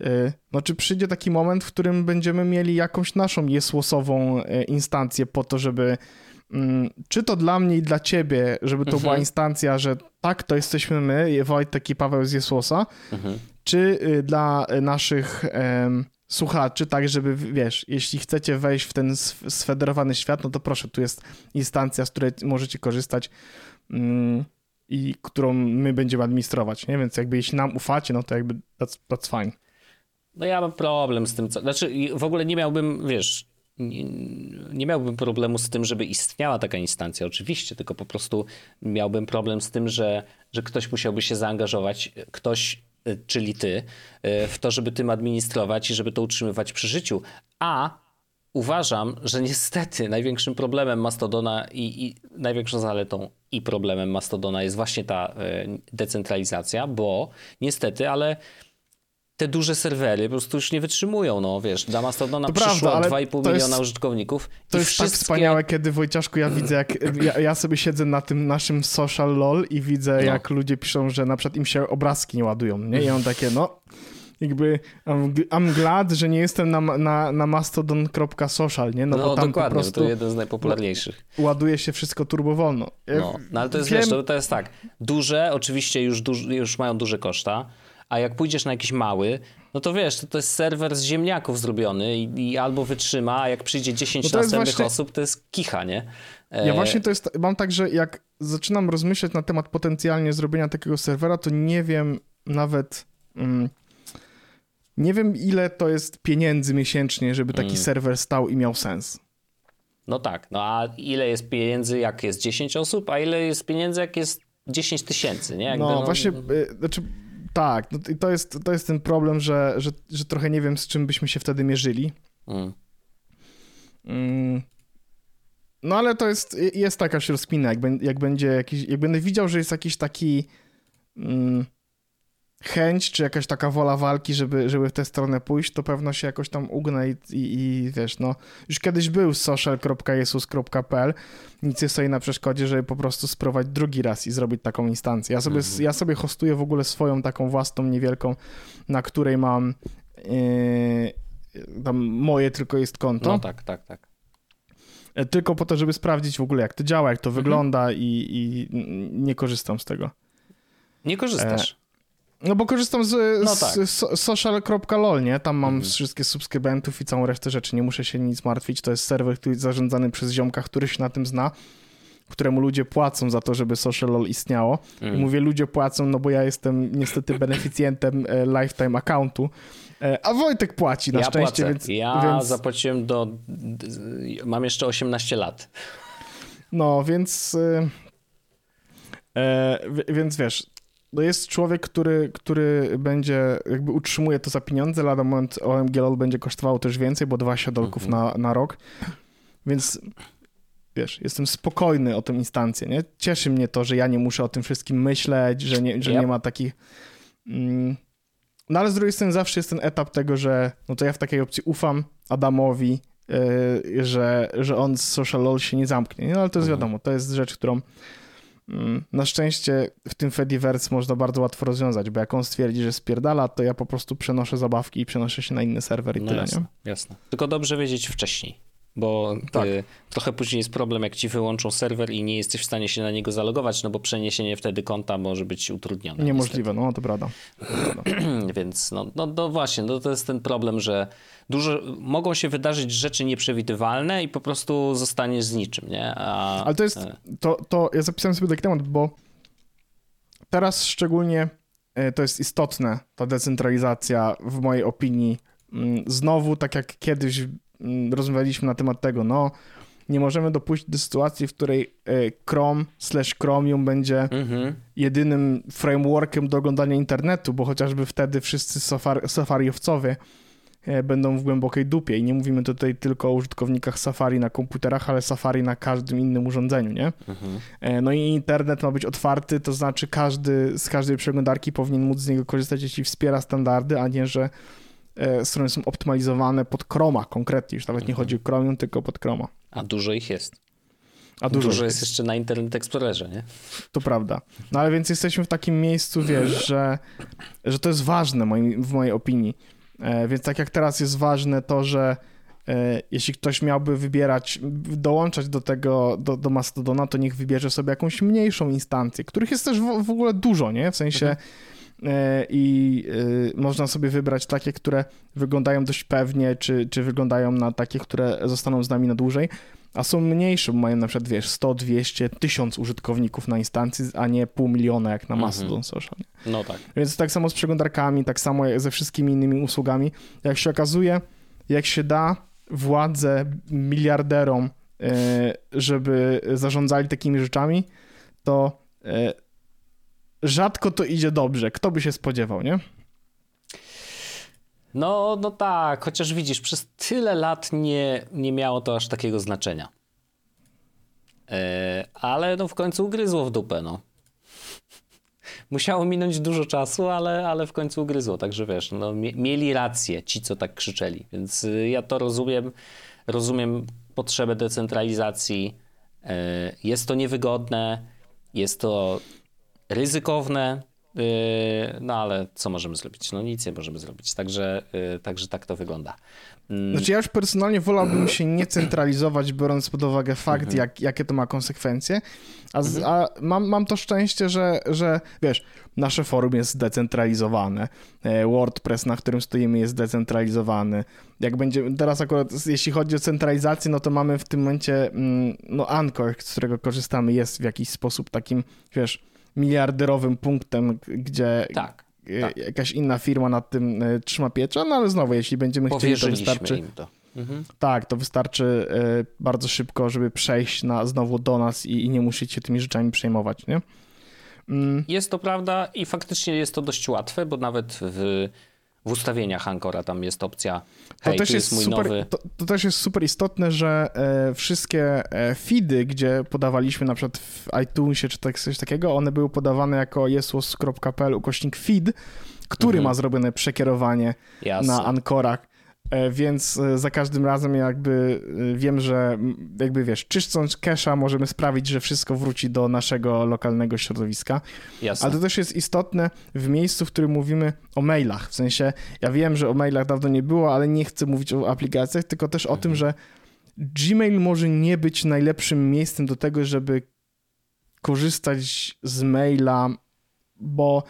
e, no czy przyjdzie taki moment, w którym będziemy mieli jakąś naszą jesłosową instancję po to, żeby mm, czy to dla mnie i dla ciebie, żeby to Mhm. była instancja, że tak, to jesteśmy my, Wojtek i Paweł z Jesłosa, Mhm. Czy y, dla y, naszych słuchaczy, tak, żeby, wiesz, jeśli chcecie wejść w ten sf- sfederowany świat, no to proszę, tu jest instancja, z której możecie korzystać mm, i którą my będziemy administrować, nie? Więc jakby jeśli nam ufacie, no to jakby that's, that's fine. No ja mam problem z tym, co... Znaczy w ogóle nie miałbym, wiesz, nie, nie miałbym problemu z tym, żeby istniała taka instancja, oczywiście, tylko po prostu miałbym problem z tym, że, że ktoś musiałby się zaangażować, ktoś, czyli ty, y, w to, żeby tym administrować i żeby to utrzymywać przy życiu. A uważam, że niestety największym problemem Mastodona i, i największą zaletą i problemem Mastodona jest właśnie ta y, decentralizacja, bo niestety, ale te duże serwery po prostu już nie wytrzymują, no wiesz, dla Mastodona To ale 2,5 to jest- miliona użytkowników To i jest wszystkie... tak wspaniałe, kiedy Wojciaszku ja widzę, jak ja, ja sobie siedzę na tym naszym social lol i widzę, No. jak ludzie piszą, że na przykład im się obrazki nie ładują, nie? I on takie, no, jakby I'm, I'm glad, że nie jestem na, na, na mastodon.social, nie? No, No, bo tam dokładnie, po prostu to jeden z najpopularniejszych. ładuje się wszystko turbowolno. Ja No, no ale to jest, wiem- wiesz, to, to jest tak, duże oczywiście już, duż, już mają duże koszta, a jak pójdziesz na jakiś mały, no to wiesz, to, to jest serwer z ziemniaków zrobiony i, i albo wytrzyma, a jak przyjdzie 10 No następnych właśnie- osób, to jest kicha, nie? E, Ja właśnie to jest, mam tak, że jak zaczynam rozmyślać na temat potencjalnie zrobienia takiego serwera, to nie wiem nawet, mm, nie wiem ile to jest pieniędzy miesięcznie, żeby taki Mm. serwer stał i miał sens. No tak, no a ile jest pieniędzy, jak jest 10 osób, a ile jest pieniędzy, jak jest 10 tysięcy, nie? Jakby, No, właśnie, y, znaczy tak, no, i to jest, to jest ten problem, że, że, że trochę nie wiem z czym byśmy się wtedy mierzyli. Mm. Mm. No ale to jest, jest taka rozkmina, jak, jak będzie jakiś, jak będę widział, że jest jakiś taki mm, chęć, czy jakaś taka wola walki, żeby, żeby w tę stronę pójść, to pewno się jakoś tam ugnę i, i, i wiesz, no, już kiedyś był social.jesus.pl, nic nie stoi na przeszkodzie, żeby po prostu spróbować drugi raz i zrobić taką instancję. Ja sobie, Mhm. ja sobie hostuję w ogóle swoją taką własną niewielką, na której mam yy, tam moje tylko jest konto. No tak, tak, tak. E, Tylko po to, żeby sprawdzić w ogóle, jak to działa, jak to Mhm. wygląda i, i nie korzystam z tego. Nie korzystasz. No bo korzystam z, No tak. so, social.lol, nie? Tam mam Mhm. wszystkie subskrybentów i całą resztę rzeczy. Nie muszę się nic martwić. To jest serwer, który jest zarządzany przez ziomka, który się na tym zna, któremu ludzie płacą za to, żeby social.lol istniało. I Mm. mówię, ludzie płacą, no bo ja jestem niestety beneficjentem e, lifetime accountu, e, a Wojtek płaci na ja szczęście, płacę. więc... ja więc... zapłaciłem do... Mam jeszcze 18 lat. No, więc. E, wi- więc wiesz, to jest człowiek, który, który będzie, jakby utrzymuje to za pieniądze. Lada moment OMG LOL będzie kosztowało też więcej, bo 20 dolków Mhm. na, na rok. Więc wiesz, jestem spokojny o tę instancję, nie? Cieszy mnie to, że ja nie muszę o tym wszystkim myśleć, że nie, że Yep. nie ma takich. Mm, no ale z drugiej strony zawsze jest ten etap tego, że no to ja w takiej opcji ufam Adamowi, yy, że, że on z Social LOL się nie zamknie. No ale to jest Mhm. wiadomo, to jest rzecz, którą na szczęście w tym Fediverse można bardzo łatwo rozwiązać, bo jak on stwierdzi, że spierdala, to ja po prostu przenoszę zabawki i przenoszę się na inny serwer i No tyle, jasne, nie? jasne. Tylko dobrze wiedzieć wcześniej, bo Tak. y, trochę później jest problem, jak ci wyłączą serwer i nie jesteś w stanie się na niego zalogować, no bo przeniesienie wtedy konta może być utrudnione. Niemożliwe, no to prawda. To prawda. niestety. Więc no, no, no właśnie, no to jest ten problem, że dużo, mogą się wydarzyć rzeczy nieprzewidywalne i po prostu zostaniesz z niczym, nie? A, Ale to jest, e, to, to ja zapisałem sobie taki temat, bo teraz szczególnie e, to jest istotne, ta decentralizacja w mojej opinii. Mm, Znowu, tak jak kiedyś rozmawialiśmy na temat tego, no nie możemy dopuścić do sytuacji, w której e, Chrome slash Chromium będzie Mhm. jedynym frameworkiem do oglądania internetu, bo chociażby wtedy wszyscy safari, safariowcowie e, będą w głębokiej dupie i nie mówimy tutaj tylko o użytkownikach Safari na komputerach, ale Safari na każdym innym urządzeniu, nie? Mhm. E, No i internet ma być otwarty, to znaczy każdy z każdej przeglądarki powinien móc z niego korzystać, jeśli wspiera standardy, a nie, że strony są optymalizowane pod Chroma konkretnie, już nawet nie Mhm. chodzi o Chromium, tylko pod Chroma. A dużo ich jest. A Dużo, dużo, jest jeszcze na Internet Explorerze, nie? To prawda. No ale więc jesteśmy w takim miejscu, wiesz, że, że to jest ważne moim, w mojej opinii. E, więc tak jak teraz jest ważne to, że e, jeśli ktoś miałby wybierać, dołączać do tego, do, do Mastodona, to niech wybierze sobie jakąś mniejszą instancję, których jest też w, w ogóle dużo, nie? W sensie mhm. E, i można sobie wybrać takie, które wyglądają dość pewnie, czy, czy wyglądają na takie, które zostaną z nami na dłużej, a są mniejsze, bo mają na przykład, wiesz, 100, 200, 1000 użytkowników na instancji, a nie pół miliona jak na mhm. Mastodon mm -hmm. Social. Nie? No tak. Więc tak samo z przeglądarkami, tak samo ze wszystkimi innymi usługami. Jak się okazuje, jak się da władzę miliarderom, e, żeby zarządzali takimi rzeczami, to e, rzadko to idzie dobrze. Kto by się spodziewał, nie? No, no tak, chociaż widzisz, przez tyle lat nie, nie miało to aż takiego znaczenia. E, ale no w końcu ugryzło w dupę, no. Musiało minąć dużo czasu, ale, ale w końcu ugryzło, także wiesz, no, mieli rację ci, co tak krzyczeli, więc y, ja to rozumiem, rozumiem potrzebę decentralizacji. E, jest to niewygodne, jest to ryzykowne, Yy, no ale co możemy zrobić? No nic nie możemy zrobić. Także, yy, także tak to wygląda. Mm. Znaczy ja już personalnie wolałbym się nie centralizować, biorąc pod uwagę fakt, mhm. jak, jakie to ma konsekwencje. A, z, mhm. a mam, mam to szczęście, że, że wiesz, nasze forum jest zdecentralizowane. E, WordPress, na którym stoimy, jest zdecentralizowany. Jak będzie, teraz akurat jeśli chodzi o centralizację, no to mamy w tym momencie, mm, no Anchor, z którego korzystamy, jest w jakiś sposób takim, wiesz, miliarderowym punktem, gdzie tak, tak. jakaś inna firma nad tym e, trzyma pieczę, no ale znowu, jeśli będziemy chcieli, to wystarczy. Im to. Mhm. Tak, to wystarczy e, bardzo szybko, żeby przejść na, znowu do nas i, i nie musieć się tymi rzeczami przejmować, nie? Mm. Jest to prawda i faktycznie jest to dość łatwe, bo nawet w w ustawieniach Ankora tam jest opcja hej, to też jest, jest super, nowy... To, to, też jest super istotne, że e, wszystkie e, feedy, gdzie podawaliśmy na przykład w iTunesie czy tak, coś takiego, one były podawane jako jesłos.pl ukośnik feed, który mhm. ma zrobione przekierowanie Jasne. na Ankorach. E, więc e, za każdym razem jakby e, wiem, że jakby wiesz, czyszcząc cache'a możemy sprawić, że wszystko wróci do naszego lokalnego środowiska. Jasne. Ale to też jest istotne w miejscu, w którym mówimy o mailach. W sensie, ja wiem, że o mailach dawno nie było, ale nie chcę mówić o aplikacjach, tylko też o mhm. tym, że Gmail może nie być najlepszym miejscem do tego, żeby korzystać z maila, bo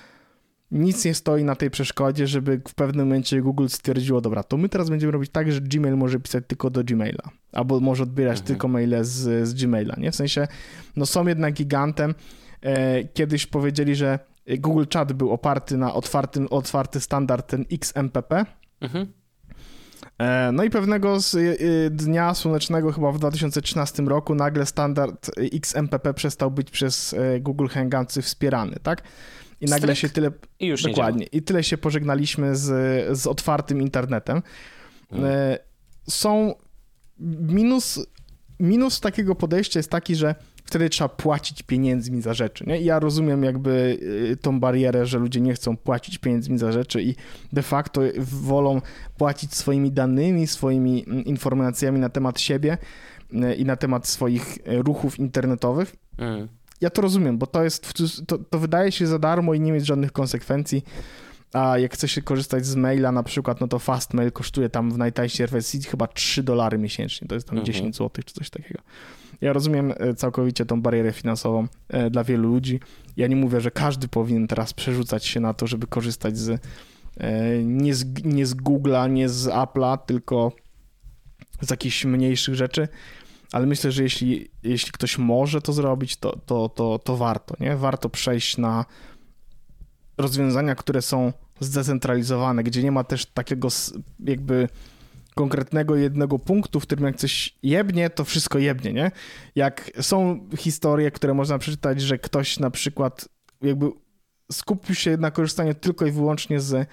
nic nie stoi na tej przeszkodzie, żeby w pewnym momencie Google stwierdziło, dobra, to my teraz będziemy robić tak, że Gmail może pisać tylko do Gmaila, albo może odbierać mhm. tylko maile z, z Gmaila, nie? W sensie, no są jednak gigantem. E, kiedyś powiedzieli, że Google Chat był oparty na otwartym, otwarty standard ten XMPP. Mhm. E, no i pewnego z e, dnia słonecznego, chyba w 2013 roku, nagle standard XMPP przestał być przez Google Hangoutsy wspierany, tak? I nagle się tyle. I już Dokładnie. I tyle się pożegnaliśmy z, z otwartym internetem. Hmm. Są. Minus, minus takiego podejścia jest taki, że wtedy trzeba płacić pieniędzmi za rzeczy. Nie? I ja rozumiem jakby e, tą barierę, że ludzie nie chcą płacić pieniędzmi za rzeczy i de facto wolą płacić swoimi danymi, swoimi mm, informacjami na temat siebie e, i na temat swoich ruchów internetowych. Hmm ja to rozumiem, bo to jest, to, to wydaje się za darmo i nie mieć żadnych konsekwencji. A jak chce się korzystać z maila na przykład, no to Fastmail kosztuje tam w najtańszej wersji chyba 3 dolary miesięcznie, to jest tam mhm. 10 zł czy coś takiego. Ja rozumiem e, całkowicie tą barierę finansową e, dla wielu ludzi. Ja nie mówię, że każdy powinien teraz przerzucać się na to, żeby korzystać z e, nie z, nie z Google'a, nie z Apple'a, tylko z jakichś mniejszych rzeczy ale myślę, że jeśli, jeśli ktoś może to zrobić, to, to, to, to warto, nie? Warto przejść na rozwiązania, które są zdecentralizowane, gdzie nie ma też takiego jakby konkretnego jednego punktu, w którym jak coś jebnie, to wszystko jebnie, nie? Jak są historie, które można przeczytać, że ktoś na przykład jakby skupił się na korzystaniu tylko i wyłącznie z,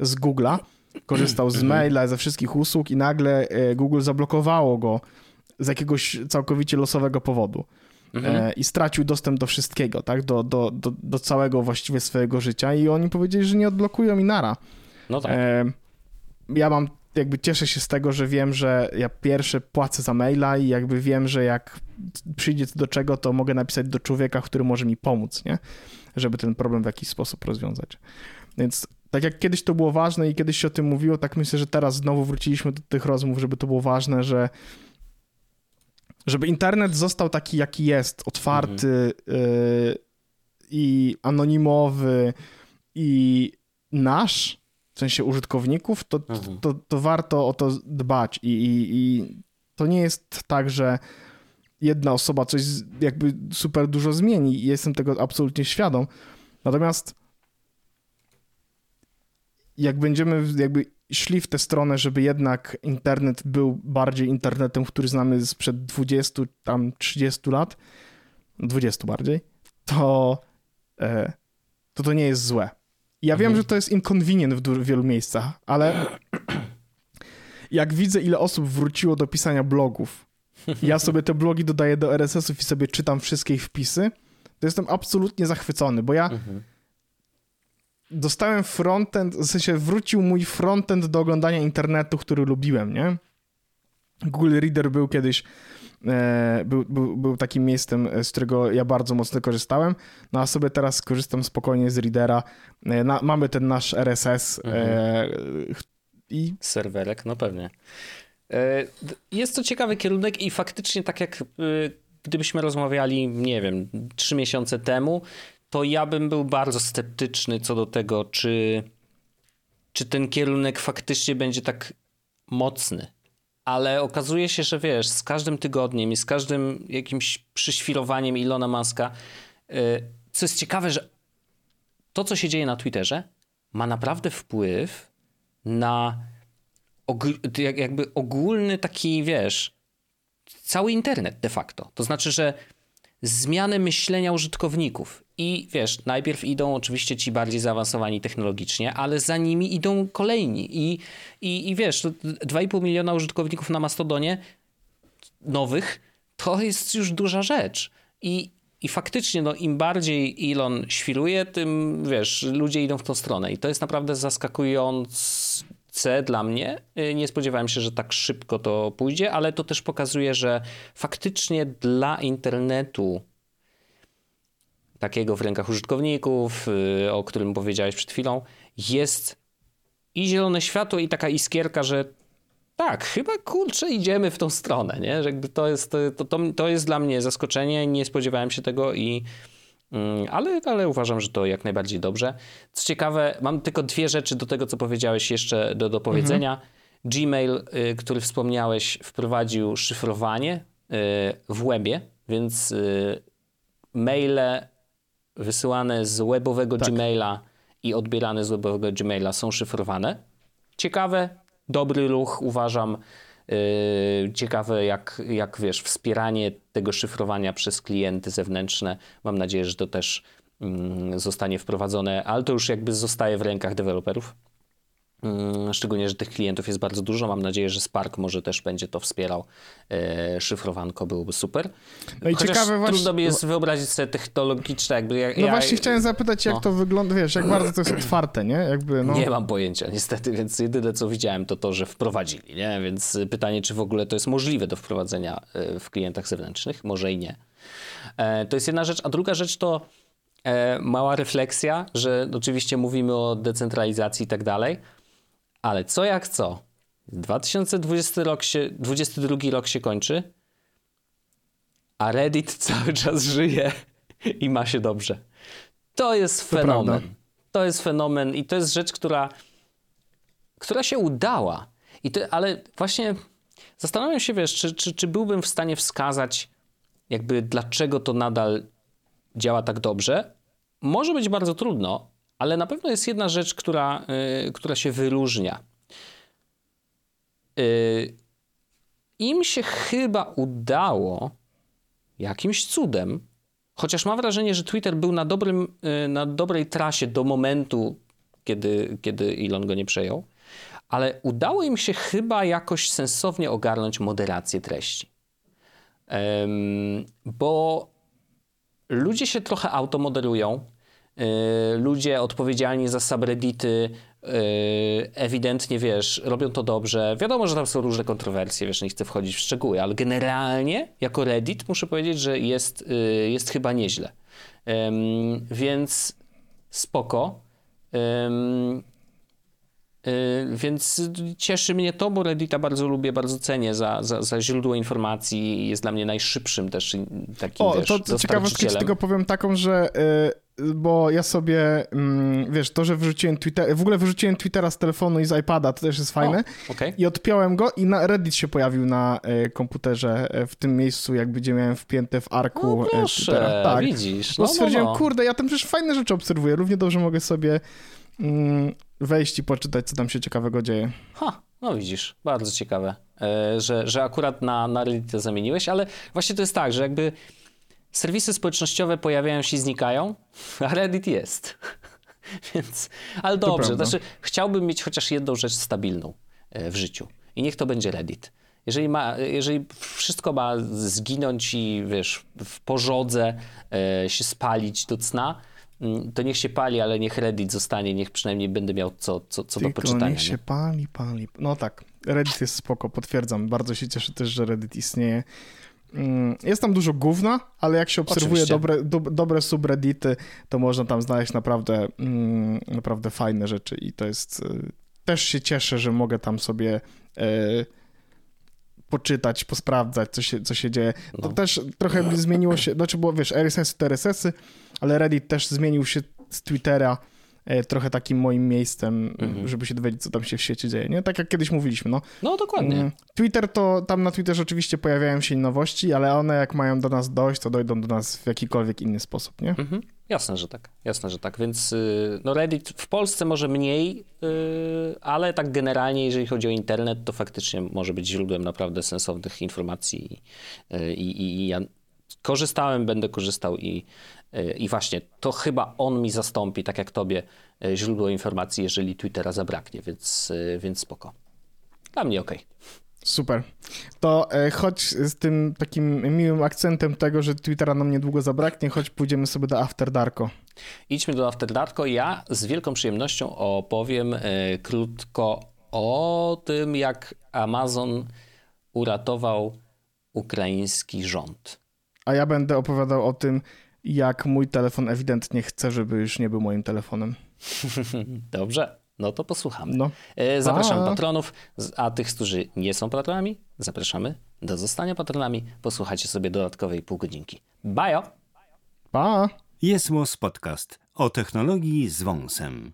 z Google'a, korzystał z mhm. maila, ze wszystkich usług i nagle e, Google zablokowało go z jakiegoś całkowicie losowego powodu. Mhm. E, I stracił dostęp do wszystkiego, tak? Do, do, do, do całego właściwie swojego życia i oni powiedzieli, że nie odblokują i nara. No tak. E, ja mam, jakby cieszę się z tego, że wiem, że ja pierwszy płacę za maila i jakby wiem, że jak przyjdzie do czego, to mogę napisać do człowieka, który może mi pomóc, nie? Żeby ten problem w jakiś sposób rozwiązać. Więc tak jak kiedyś to było ważne i kiedyś się o tym mówiło, tak myślę, że teraz znowu wróciliśmy do tych rozmów, żeby to było ważne, że żeby internet został taki, jaki jest, otwarty mhm. y, i anonimowy i nasz, w sensie użytkowników, to, mhm. to, to, warto o to dbać I, i, i to nie jest tak, że jedna osoba coś jakby super dużo zmieni jestem tego absolutnie świadom. Natomiast jak będziemy jakby szli w tę stronę, żeby jednak internet był bardziej internetem, który znamy sprzed 20, tam 30 lat, 20 bardziej, to e, to, to nie jest złe. Ja mhm. wiem, że to jest inconvenient w wielu miejscach, ale jak widzę, ile osób wróciło do pisania blogów, ja sobie te blogi dodaję do RSS-ów i sobie czytam wszystkie ich wpisy, to jestem absolutnie zachwycony, bo ja mhm dostałem frontend, w sensie wrócił mój frontend do oglądania internetu, który lubiłem, nie? Google Reader był kiedyś, e, był, był, był takim miejscem, z którego ja bardzo mocno korzystałem, no a sobie teraz korzystam spokojnie z Readera. E, na, mamy ten nasz RSS e, mhm. i... Serwerek, no pewnie. E, jest to ciekawy kierunek i faktycznie tak jak e, gdybyśmy rozmawiali, nie wiem, trzy miesiące temu, to ja bym był bardzo sceptyczny co do tego, czy, czy ten kierunek faktycznie będzie tak mocny. Ale okazuje się, że wiesz, z każdym tygodniem i z każdym jakimś przyświrowaniem Ilona Maska, y, co jest ciekawe, że to, co się dzieje na Twitterze, ma naprawdę wpływ na jakby ogólny taki, wiesz, cały internet de facto. To znaczy, że zmiany myślenia użytkowników. I wiesz, najpierw idą oczywiście ci bardziej zaawansowani technologicznie, ale za nimi idą kolejni. I, i, i wiesz, 2,5 miliona użytkowników na Mastodonie nowych to jest już duża rzecz. I, i faktycznie, no, im bardziej Elon świruje, tym wiesz, ludzie idą w tą stronę. I to jest naprawdę zaskakujące dla mnie. Nie spodziewałem się, że tak szybko to pójdzie, ale to też pokazuje, że faktycznie dla internetu takiego w rękach użytkowników, y, o którym powiedziałeś przed chwilą, jest i zielone światło, i taka iskierka, że tak, chyba kurczę, idziemy w tą stronę, nie? Że jakby to jest, to, to, to jest dla mnie zaskoczenie, nie spodziewałem się tego i mm, ale, ale uważam, że to jak najbardziej dobrze. Co ciekawe, mam tylko dwie rzeczy do tego, co powiedziałeś jeszcze do, do powiedzenia. Mhm. Gmail, y, który wspomniałeś, wprowadził szyfrowanie y, w webie, więc maile wysyłane z webowego tak. Gmaila i odbierane z webowego Gmaila są szyfrowane. Ciekawe, dobry ruch, uważam. Yy, ciekawe, jak, jak wiesz, wspieranie tego szyfrowania przez klienty zewnętrzne. Mam nadzieję, że to też yy, zostanie wprowadzone, ale to już jakby zostaje w rękach deweloperów. Mm, szczególnie, że tych klientów jest bardzo dużo. Mam nadzieję, że Spark może też będzie to wspierał. E, szyfrowanko byłoby super. No i Chociaż ciekawe właśnie... trudno mi jest wyobrazić sobie technologiczne jakby... Jak, no ja... właśnie chciałem zapytać, jak no. to wygląda, wiesz, jak bardzo to jest otwarte, nie? Jakby, no... Nie mam pojęcia niestety, więc jedyne co widziałem to to, że wprowadzili, nie? Więc pytanie, czy w ogóle to jest możliwe do wprowadzenia e, w klientach zewnętrznych? Może i nie. E, to jest jedna rzecz, a druga rzecz to mała refleksja, że oczywiście mówimy o decentralizacji i tak dalej, ale co jak co? 2020 rok się, 22 rok się kończy, a Reddit cały czas żyje i ma się dobrze. To jest fenomen. To, to jest fenomen i to jest rzecz, która, która się udała. I to, ale właśnie zastanawiam się, wiesz, czy, czy, czy byłbym w stanie wskazać, jakby dlaczego to nadal działa tak dobrze. Może być bardzo trudno, ale na pewno jest jedna rzecz, która, yy, która się wyróżnia. Yy, Im się chyba udało jakimś cudem, chociaż mam wrażenie, że Twitter był na, dobrym, yy, na dobrej trasie do momentu, kiedy, kiedy Elon go nie przejął, ale udało im się chyba jakoś sensownie ogarnąć moderację treści. bo ludzie się trochę automodelują, ludzie odpowiedzialni za subreddity y, ewidentnie, wiesz, robią to dobrze. Wiadomo, że tam są różne kontrowersje, wiesz, nie chcę wchodzić w szczegóły, ale generalnie jako Reddit muszę powiedzieć, że jest, y, jest chyba nieźle. Więc spoko. Yy, więc cieszy mnie to, bo Reddita bardzo lubię, bardzo cenię za, za, za źródło informacji. Jest dla mnie najszybszym też takim O, wiesz, to, to ciekawostkę ci tylko powiem taką, że bo ja sobie, yy, wiesz, to, że wyrzuciłem Twitter, w ogóle wyrzuciłem Twittera z telefonu i z iPada, to też jest fajne. O, okay. I odpiąłem go i na Reddit się pojawił na y, komputerze y, w tym miejscu, jakby gdzie miałem wpięte w arku no, proszę, Twittera. Tak. widzisz. No, no, bo stwierdziłem, no, no. kurde, ja tam przecież fajne rzeczy obserwuję, równie dobrze mogę sobie mm, wejść i poczytać, co tam się ciekawego dzieje. Ha, no widzisz, bardzo ciekawe, e, że, że akurat na, na Reddit to zamieniłeś, ale właśnie to jest tak, że jakby serwisy społecznościowe pojawiają się i znikają, a Reddit jest. Więc, ale dobrze, znaczy chciałbym mieć chociaż jedną rzecz stabilną e, w życiu i niech to będzie Reddit. Jeżeli, ma, jeżeli wszystko ma zginąć i wiesz, w pożodze e, się spalić do cna, mm, to niech się pali, ale niech Reddit zostanie, niech przynajmniej będę miał co, co, co Tylko do poczytania. niech się nie? pali, pali. No tak, Reddit jest spoko, potwierdzam. Bardzo się cieszę też, że Reddit istnieje. Mm, Jest tam dużo gówna, ale jak się obserwuje dobre, do, dobre subreddity, to można tam znaleźć naprawdę, mm, naprawdę fajne rzeczy i to jest... y, Też się cieszę, że mogę tam sobie y, poczytać, posprawdzać, co się, co się dzieje. To No. też trochę zmieniło się, znaczy było, wiesz, RSS-y to RSS-y, ale Reddit też zmienił się z Twittera trochę takim moim miejscem, Mhm. żeby się dowiedzieć, co tam się w świecie dzieje, nie? Tak jak kiedyś mówiliśmy, no. No dokładnie. Mm, Twitter to, tam na Twitterze oczywiście pojawiają się nowości, ale one jak mają do nas dojść, to dojdą do nas w jakikolwiek inny sposób, nie? Mhm. Jasne, że tak. Jasne, że tak. Więc y, no Reddit w Polsce może mniej, y, ale tak generalnie, jeżeli chodzi o internet, to faktycznie może być źródłem naprawdę sensownych informacji. Y, I, i, i ja korzystałem, będę korzystał i, i właśnie to chyba on mi zastąpi, tak jak tobie, y, źródło informacji, jeżeli Twittera zabraknie, więc, y, więc spoko. Dla mnie okej. Super. To e, chodź z tym takim miłym akcentem tego, że Twittera nam niedługo zabraknie, choć pójdziemy sobie do After Darko. Idźmy do After Darko. Ja z wielką przyjemnością opowiem e, krótko o tym, jak Amazon uratował ukraiński rząd. A ja będę opowiadał o tym, jak mój telefon ewidentnie chce, żeby już nie był moim telefonem. Dobrze, no to posłuchamy. No. E, Zapraszamy A. patronów, a tych, którzy nie są patronami, zapraszamy do zostania patronami. Posłuchajcie sobie dodatkowej pół godzinki. Bajo! Pa! Jest Podcast o technologii z wąsem.